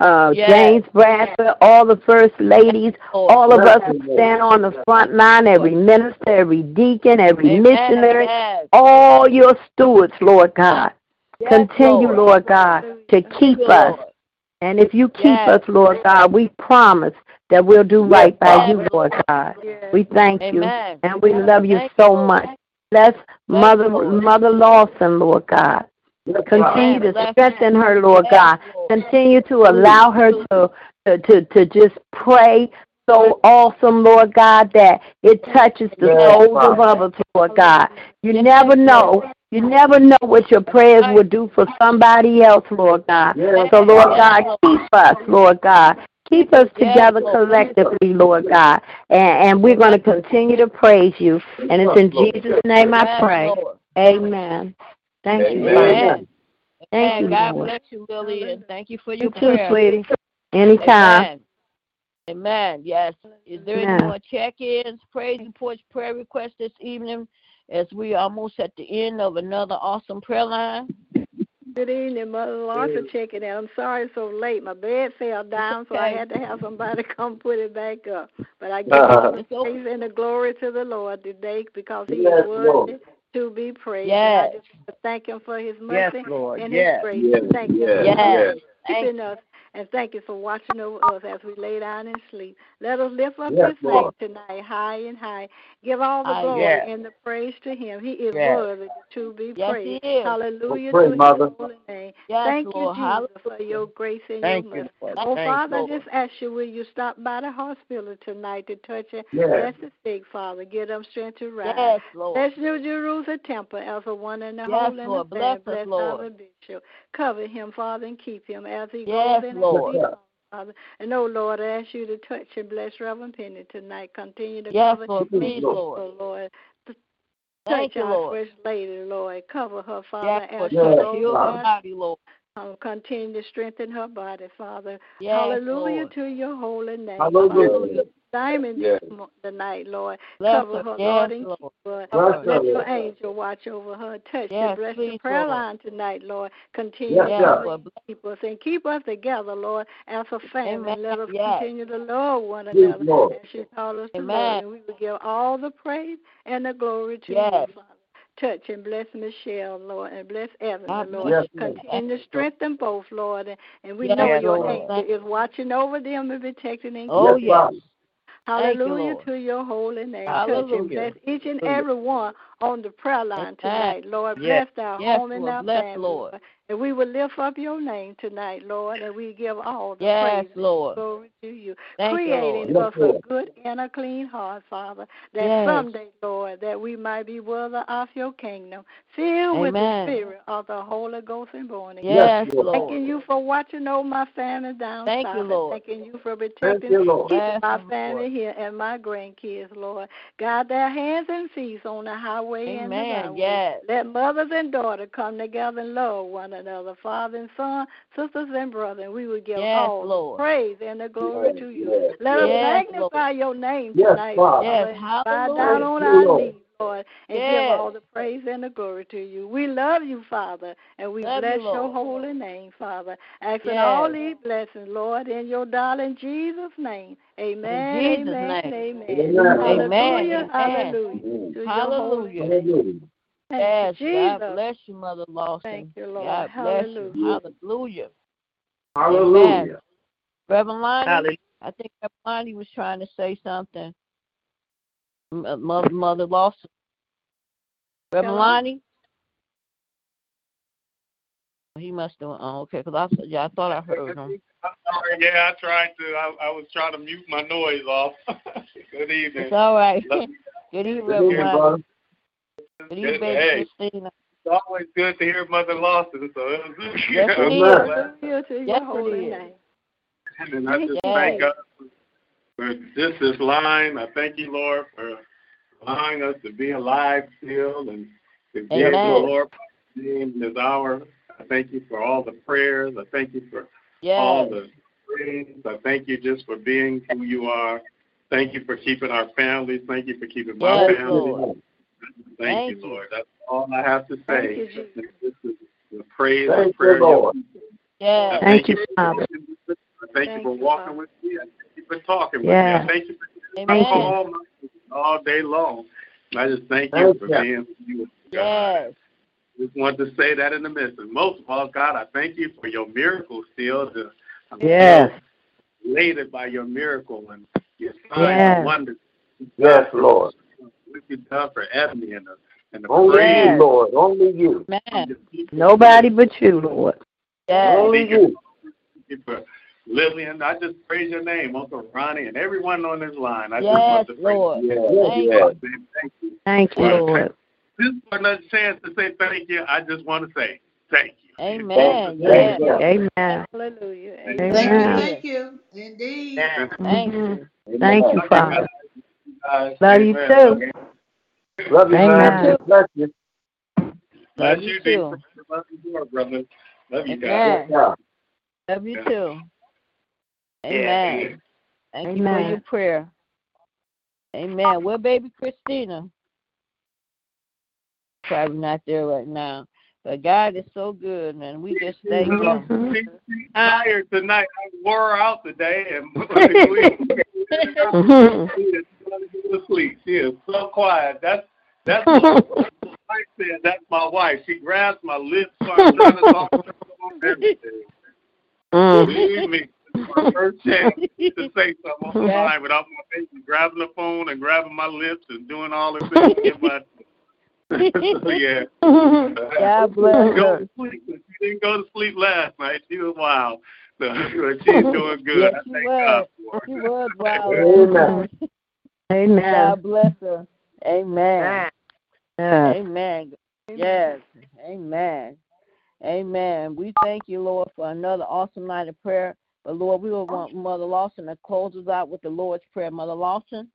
uh, Yes. James Bradford, all the first ladies, all of us who stand on the front line, every minister, every deacon, every Amen. missionary, Yes. all your stewards, Lord God. Yes, Continue, Lord. Lord God, to keep Yes, us. And if you keep Yes. us, Lord God, we promise that we'll do right by you, Lord God. We thank you and we love you so much. Bless Mother. Mother Lawson, Lord God. Continue to strengthen her, Lord God. Continue to allow her to to to, to just pray so awesome, Lord God, that it touches the souls of others, Lord God. You never know. You never know what your prayers will do for somebody else, Lord God. So, Lord God, keep us, Lord God. Keep us together collectively, Lord God. And, and we're going to continue to praise you. And it's in Jesus' name I pray. Amen. Thank you, Amen. Father. Amen. Thank Amen. you, God Lord. bless you, Lily, and thank you for your You your too, sweetie. Anytime. Amen. Amen. Yes. Is there Yeah. any more check-ins, praise reports, prayer requests this evening as we are almost at the end of another awesome prayer line? Good evening, Mother Lawson checking in. I'm sorry it's so late. My bed fell down, so I had to have somebody come put it back up. But I give all the It's praise and the glory to the Lord today because He Yes, is worthy Lord. to be praised. Yes. And I just thank Him for His Yes, mercy Lord. and Yes. His grace. Yes, Thank you yes, for Yes. yes. keeping us, and thank you for watching over us as we lay down and sleep. Let us lift up Yes, His name tonight, high and high. Give all the Ah, glory yes. and the praise to Him. He is Yes. worthy to be Yes, praised. he is. Hallelujah Pray, to His Mother. holy name. Yes, Thank you, Lord. Jesus, for your grace and Thank your mercy. Lord. Oh, Thank Father, I Lord. just ask you, will you stop by the hospital tonight to touch it? Yes. Bless the sick, Father. Give them strength to rise. Yes, Lord. Bless New Jerusalem temple as a one and the Yes, whole and the Lord. stand. Bless us, Bless Lord. our bishop. Cover him, Father, and keep him as he Yes, goes in Lord. and as he comes, Father. And oh, Lord, I ask you to touch and bless Reverend Penny tonight. Continue to Yes, cover Lord. Please, Lord. oh, Lord. Thank Touch you, our Lord. First Lady, Lord. Cover her, Father, Yes, Lord. Yes, Touch goes heal her body, Lord. um, continue to strengthen her body, Father. Yes, Hallelujah Lord. to your holy name. Hallelujah. Hallelujah. Diamond Yes. tonight, Lord. Bless Cover her. her, Yes, Lord, and Lord. keep her. Bless Let her, your Lord. angel watch over her. Touch Yes, and bless the prayer Lord. line tonight, Lord. Continue Yes, to Yes, God. cover Lord. and keep us and keep us together, Lord, as a family. Amen. Let us Yes. continue to love one Yes, another Lord. as you call us to love. And we will give all the praise and the glory to Yes. you, Father. Touch and bless Michelle, Lord, and bless Evan, God Lord. Yes, you. Lord. Continue to strengthen both, Lord. And, and we Yes, know your Lord. angel is watching over them and protecting them. Oh, keeping yes. Thank you, Hallelujah to your holy name. Touch and Hallelujah. bless each and Hallelujah. every one on the prayer line tonight, Lord. Yes. Bless our Yes, home and Lord. our Bless, family, Lord. Lord. And we will lift up your name tonight, Lord, and we give all the Yes, praise and Lord. glory to you. Thank you, Creating Lord. Yes, us a good and a clean heart, Father, that Yes. someday, Lord, that we might be worthy of your kingdom, filled with the spirit of the Holy Ghost and born again. Yes, Yes, Lord. Lord. Thanking you for watching over my family down Thank south. you, Lord. Thanking you for protecting you, Lord. keeping Bless my family Lord. here and my grandkids, Lord. Guide their hands and feet on the highway and the Amen. Yes. Let mothers and daughters come together and love one another, father and son, sisters and brothers. And we will give Yes, all Lord. praise and the glory Yes, to you. yes, Let us Yes, magnify your name Yes, tonight, Father. Father, Yes. and bow down Hallelujah. on Thank you, our Lord. knees, Lord, and give all the praise and the glory to you. We love you, Father, and we Love you, bless your holy name, Father. Asking all these blessings, Lord, in your darling Jesus' name. Amen, Jesus' amen, name. amen. Amen. Hallelujah, Amen. hallelujah. Amen. To your holy Hallelujah. Hallelujah. Thank Yes. you, God bless you, Mother Lawson. Thank you, Lord. God bless you. Hallelujah. Hallelujah. Hallelujah. Reverend Lonnie, Hallelujah. I think Reverend Lonnie was trying to say something. M- uh, Mother, Mother Lawson. Reverend Hello? Lonnie? He must have. Oh, okay. Because I, yeah, I thought I heard him. Yeah, I tried to. I, I was trying to mute my noise off. Good evening. It's all right. Good evening, Good Reverend evening, Good evening, Good- baby hey. Christina. It's always good to hear Mother Lawson. So it was, Yes, it I'm is. glad. Hallelujah to your Yes, it holy is. name. And I just Yes. thank God for this this line. I thank you, Lord, for allowing us to be alive still and to be able, Amen. Lord, in this hour. I thank you for all the prayers. I thank you for Yes. all the praise. I thank you just for being who you are. Thank you for keeping our families. Thank you for keeping my Yes, family. Lord. Thank, Thank you, you. Lord. That's all I have to Thank say. you, This is the praise Thank and you, prayer. of your Lord. people. I Yes. Thank you, for Father. walking with us. I thank, Thank you for you, walking Father. with me. I for talking with Yeah. me. I thank you for Amen. all, my, all day long. And I just thank you Thank for you. being you. God. Yes. Just want to say that in the midst. And most of all, God, I thank you for your miracle still. To, I'm Yes. still elated by your miracle and your signs Yes. and wonders. Yes, Lord. What you've done for Ebony and the, and the Only praise you, Lord. Only you. Amen. of your people. Nobody but you, Lord. Yes. Only you. Thank you for Lillian. I just praise your name, Uncle Ronnie, and everyone on this line. I just Yes, want to Lord. Yes, Thank yes. you. Thank you. Thank you, Well, Lord. This is another chance to say thank you. I just want to say thank you. Amen. Thank Yes. Amen. Hallelujah. Thank Amen. Thank you, thank you. Indeed. Thank you. Thank you, Father. Love you too. Love you, Amen. man. Bless you. Bless you you, too. Love you brother. Love you guys. Love you Yeah. Too. Yeah. Amen. Thank you for Amen. your prayer. Amen. Well, baby Christina, probably not there right now, but God is so good, and we just thank Him. She- She's tired tonight. I wore out today, and we, Mhm. she is going to go to sleep. She is so quiet. That's that's my wife said. That's my wife. She grabs my lips, starts trying to talk to everything. Mm. Believe me, it's my first chance to say something on the Yeah. line without my baby grabbing the phone and grabbing my lips and doing all this things. to get my so yeah. God bless Go her. to sleep. She didn't go to sleep last night. She was wild. So she's doing good. Yes, I she thank was. God for She was wild. Amen. Amen. God bless her. Amen. Yeah. Amen. Yes. Amen. Amen. We thank you, Lord, for another awesome night of prayer. But Lord, we will oh, want Mother Lawson to close us out with the Lord's Prayer. Mother Lawson.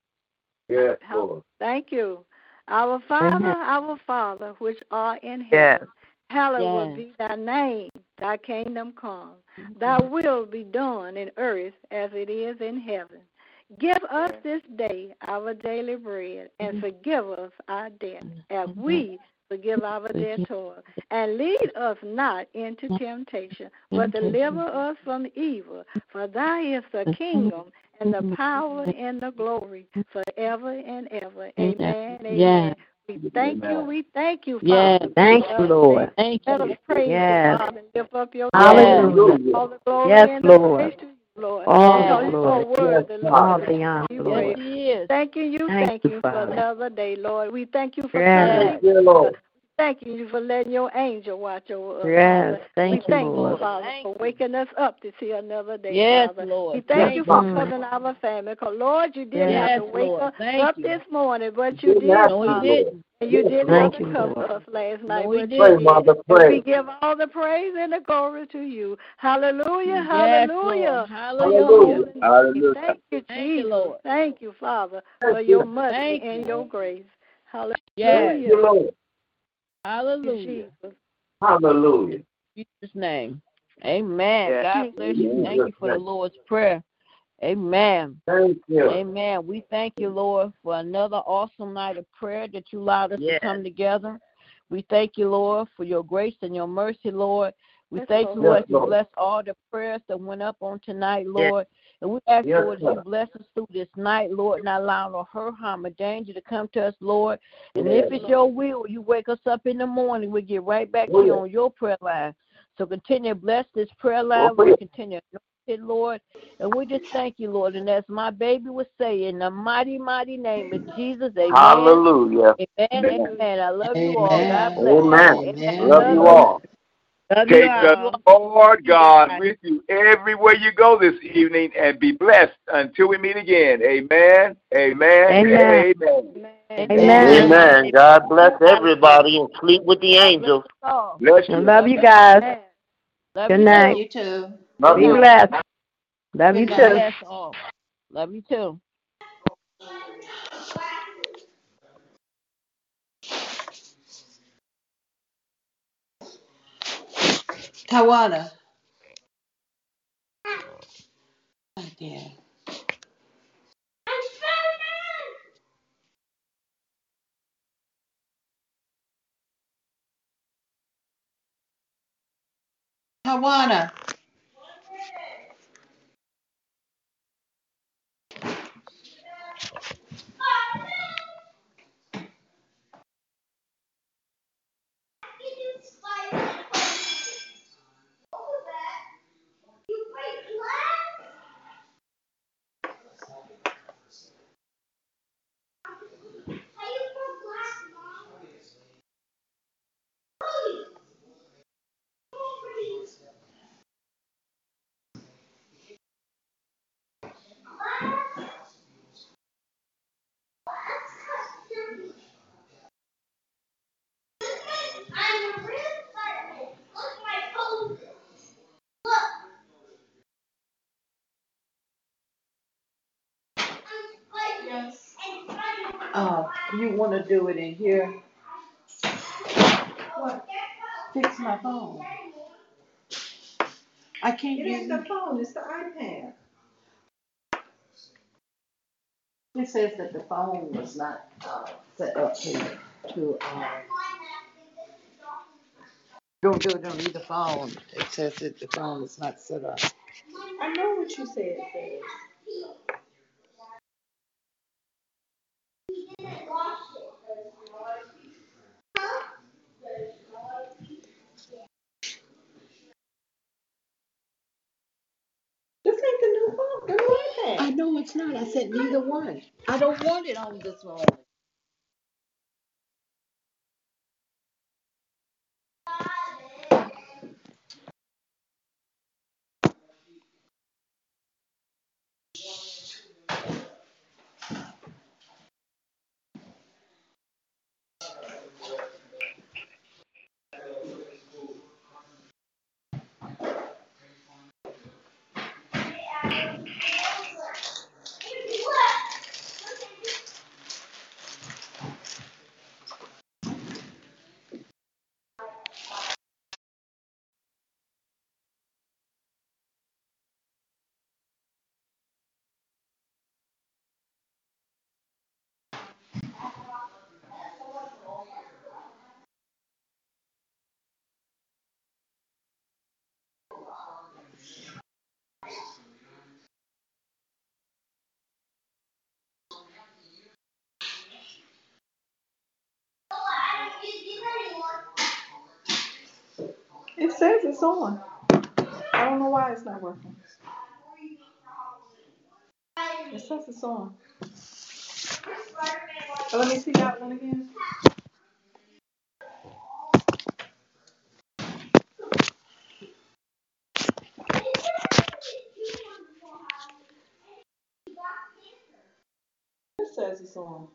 Yes, Lord. Thank you. Our Father, Amen. our Father, which art in Yes. heaven, hallowed Yes. be thy name. Thy kingdom come. Mm-hmm. Thy will be done in earth as it is in heaven. Give us this day our daily bread, and mm-hmm. forgive us our debt, as mm-hmm. we forgive our debtors. And lead us not into temptation, but deliver us from evil. For thy is the kingdom, and the power, and the glory, forever and ever. Amen. Amen. Yes. We thank you. We thank you, Yes. Father. Thank you, Lord. Thank Let us you. praise Yes. you, Father, and lift up your Hallelujah. name. All the glory Yes, and the Lord. praise to you, Lord. All Yes. Because the you glory. Yes, Lord. All the honor, We Yes, Lord. praise. He is. Thanking you, Thank thanking you, you for Father. another day, Lord. We thank you for Yes. coming. Thank you, Lord. Thanking you for letting your angel watch over us. Yes. Thank we you, thank Lord. you, Father, Thank for waking us up to see another day, Yes, Father. Lord. We thank Thank you for you. covering our family. Because, Lord, you didn't Yes, have to wake Lord. us Thank up you. this morning, but you did, Yes, No, he Father. didn't. And you didn't Thank have to you, cover Lord. us last night, No, he but didn't. Pray. Mother, And we give all the praise and the glory to you. Hallelujah, Yes, hallelujah. Lord. Hallelujah. Hallelujah. Thank you, Thank you, Jesus. Lord. Thank you, Father, for your mercy Thank and your grace. Hallelujah. Yes. Thank you, Lord. Hallelujah. Jesus. Hallelujah. In Jesus' name. Amen. Yes. God bless you. Thank you for the Lord's Prayer. Amen. Thank you. Amen. We thank you, Lord, for another awesome night of prayer that you allowed us Yes. to come together. We thank you, Lord, for your grace and your mercy, Lord. We Yes, thank you, Lord. Lord, Yes, as you Lord. bless all the prayers that went up on tonight, Yes. Lord. And we ask, Yes, Lord, that you bless us through this night, Lord, not allow no hurt, harm, or danger to come to us, Lord. And Yes. if it's your will, you wake us up in the morning, we get right back to you on your prayer line. So continue to bless this prayer line, Lord. Continue to anoint it, Lord. And we just thank you, Lord. And as my baby would say, in the mighty, mighty name of Jesus, amen. Hallelujah. Amen. Amen. I love you all. God Amen. bless. Amen. Amen. Love you all. Love Take all. the Lord God with you everywhere you go this evening and be blessed until we meet again. Amen. Amen. Amen. Amen. Amen. Amen. Amen. God bless everybody and sleep with the angels. Bless you. love you guys. Good night. You too. Love Be you. blessed. Love you too. Love you too. Tawana. Right there. Tawana. Want to do it in here? What? Fix my phone. I can't It use ain't the phone, it's the iPad. It says that the phone was not uh, set up to, to, uh, don't do it on either phone. It says that the phone is not set up. I know what you said, Dave. This ain't the new phone, the new iPad. I know it's not. I said neither one. I don't want it on this phone. It says it's on. I don't know why it's not working. It says it's on. So let me see that one again. It says it's on.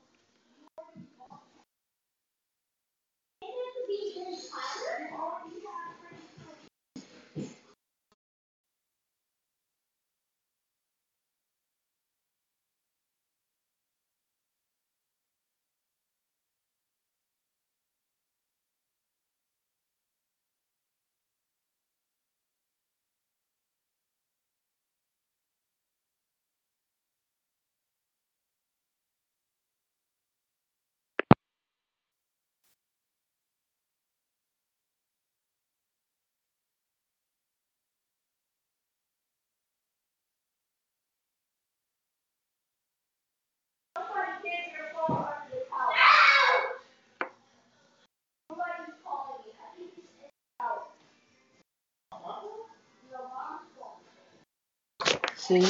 See,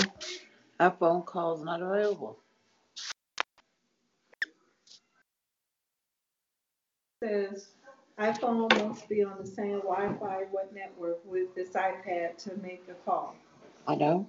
our phone call's not available. Says iPhone must be on the same Wi-Fi what network with this iPad to make a call. I know.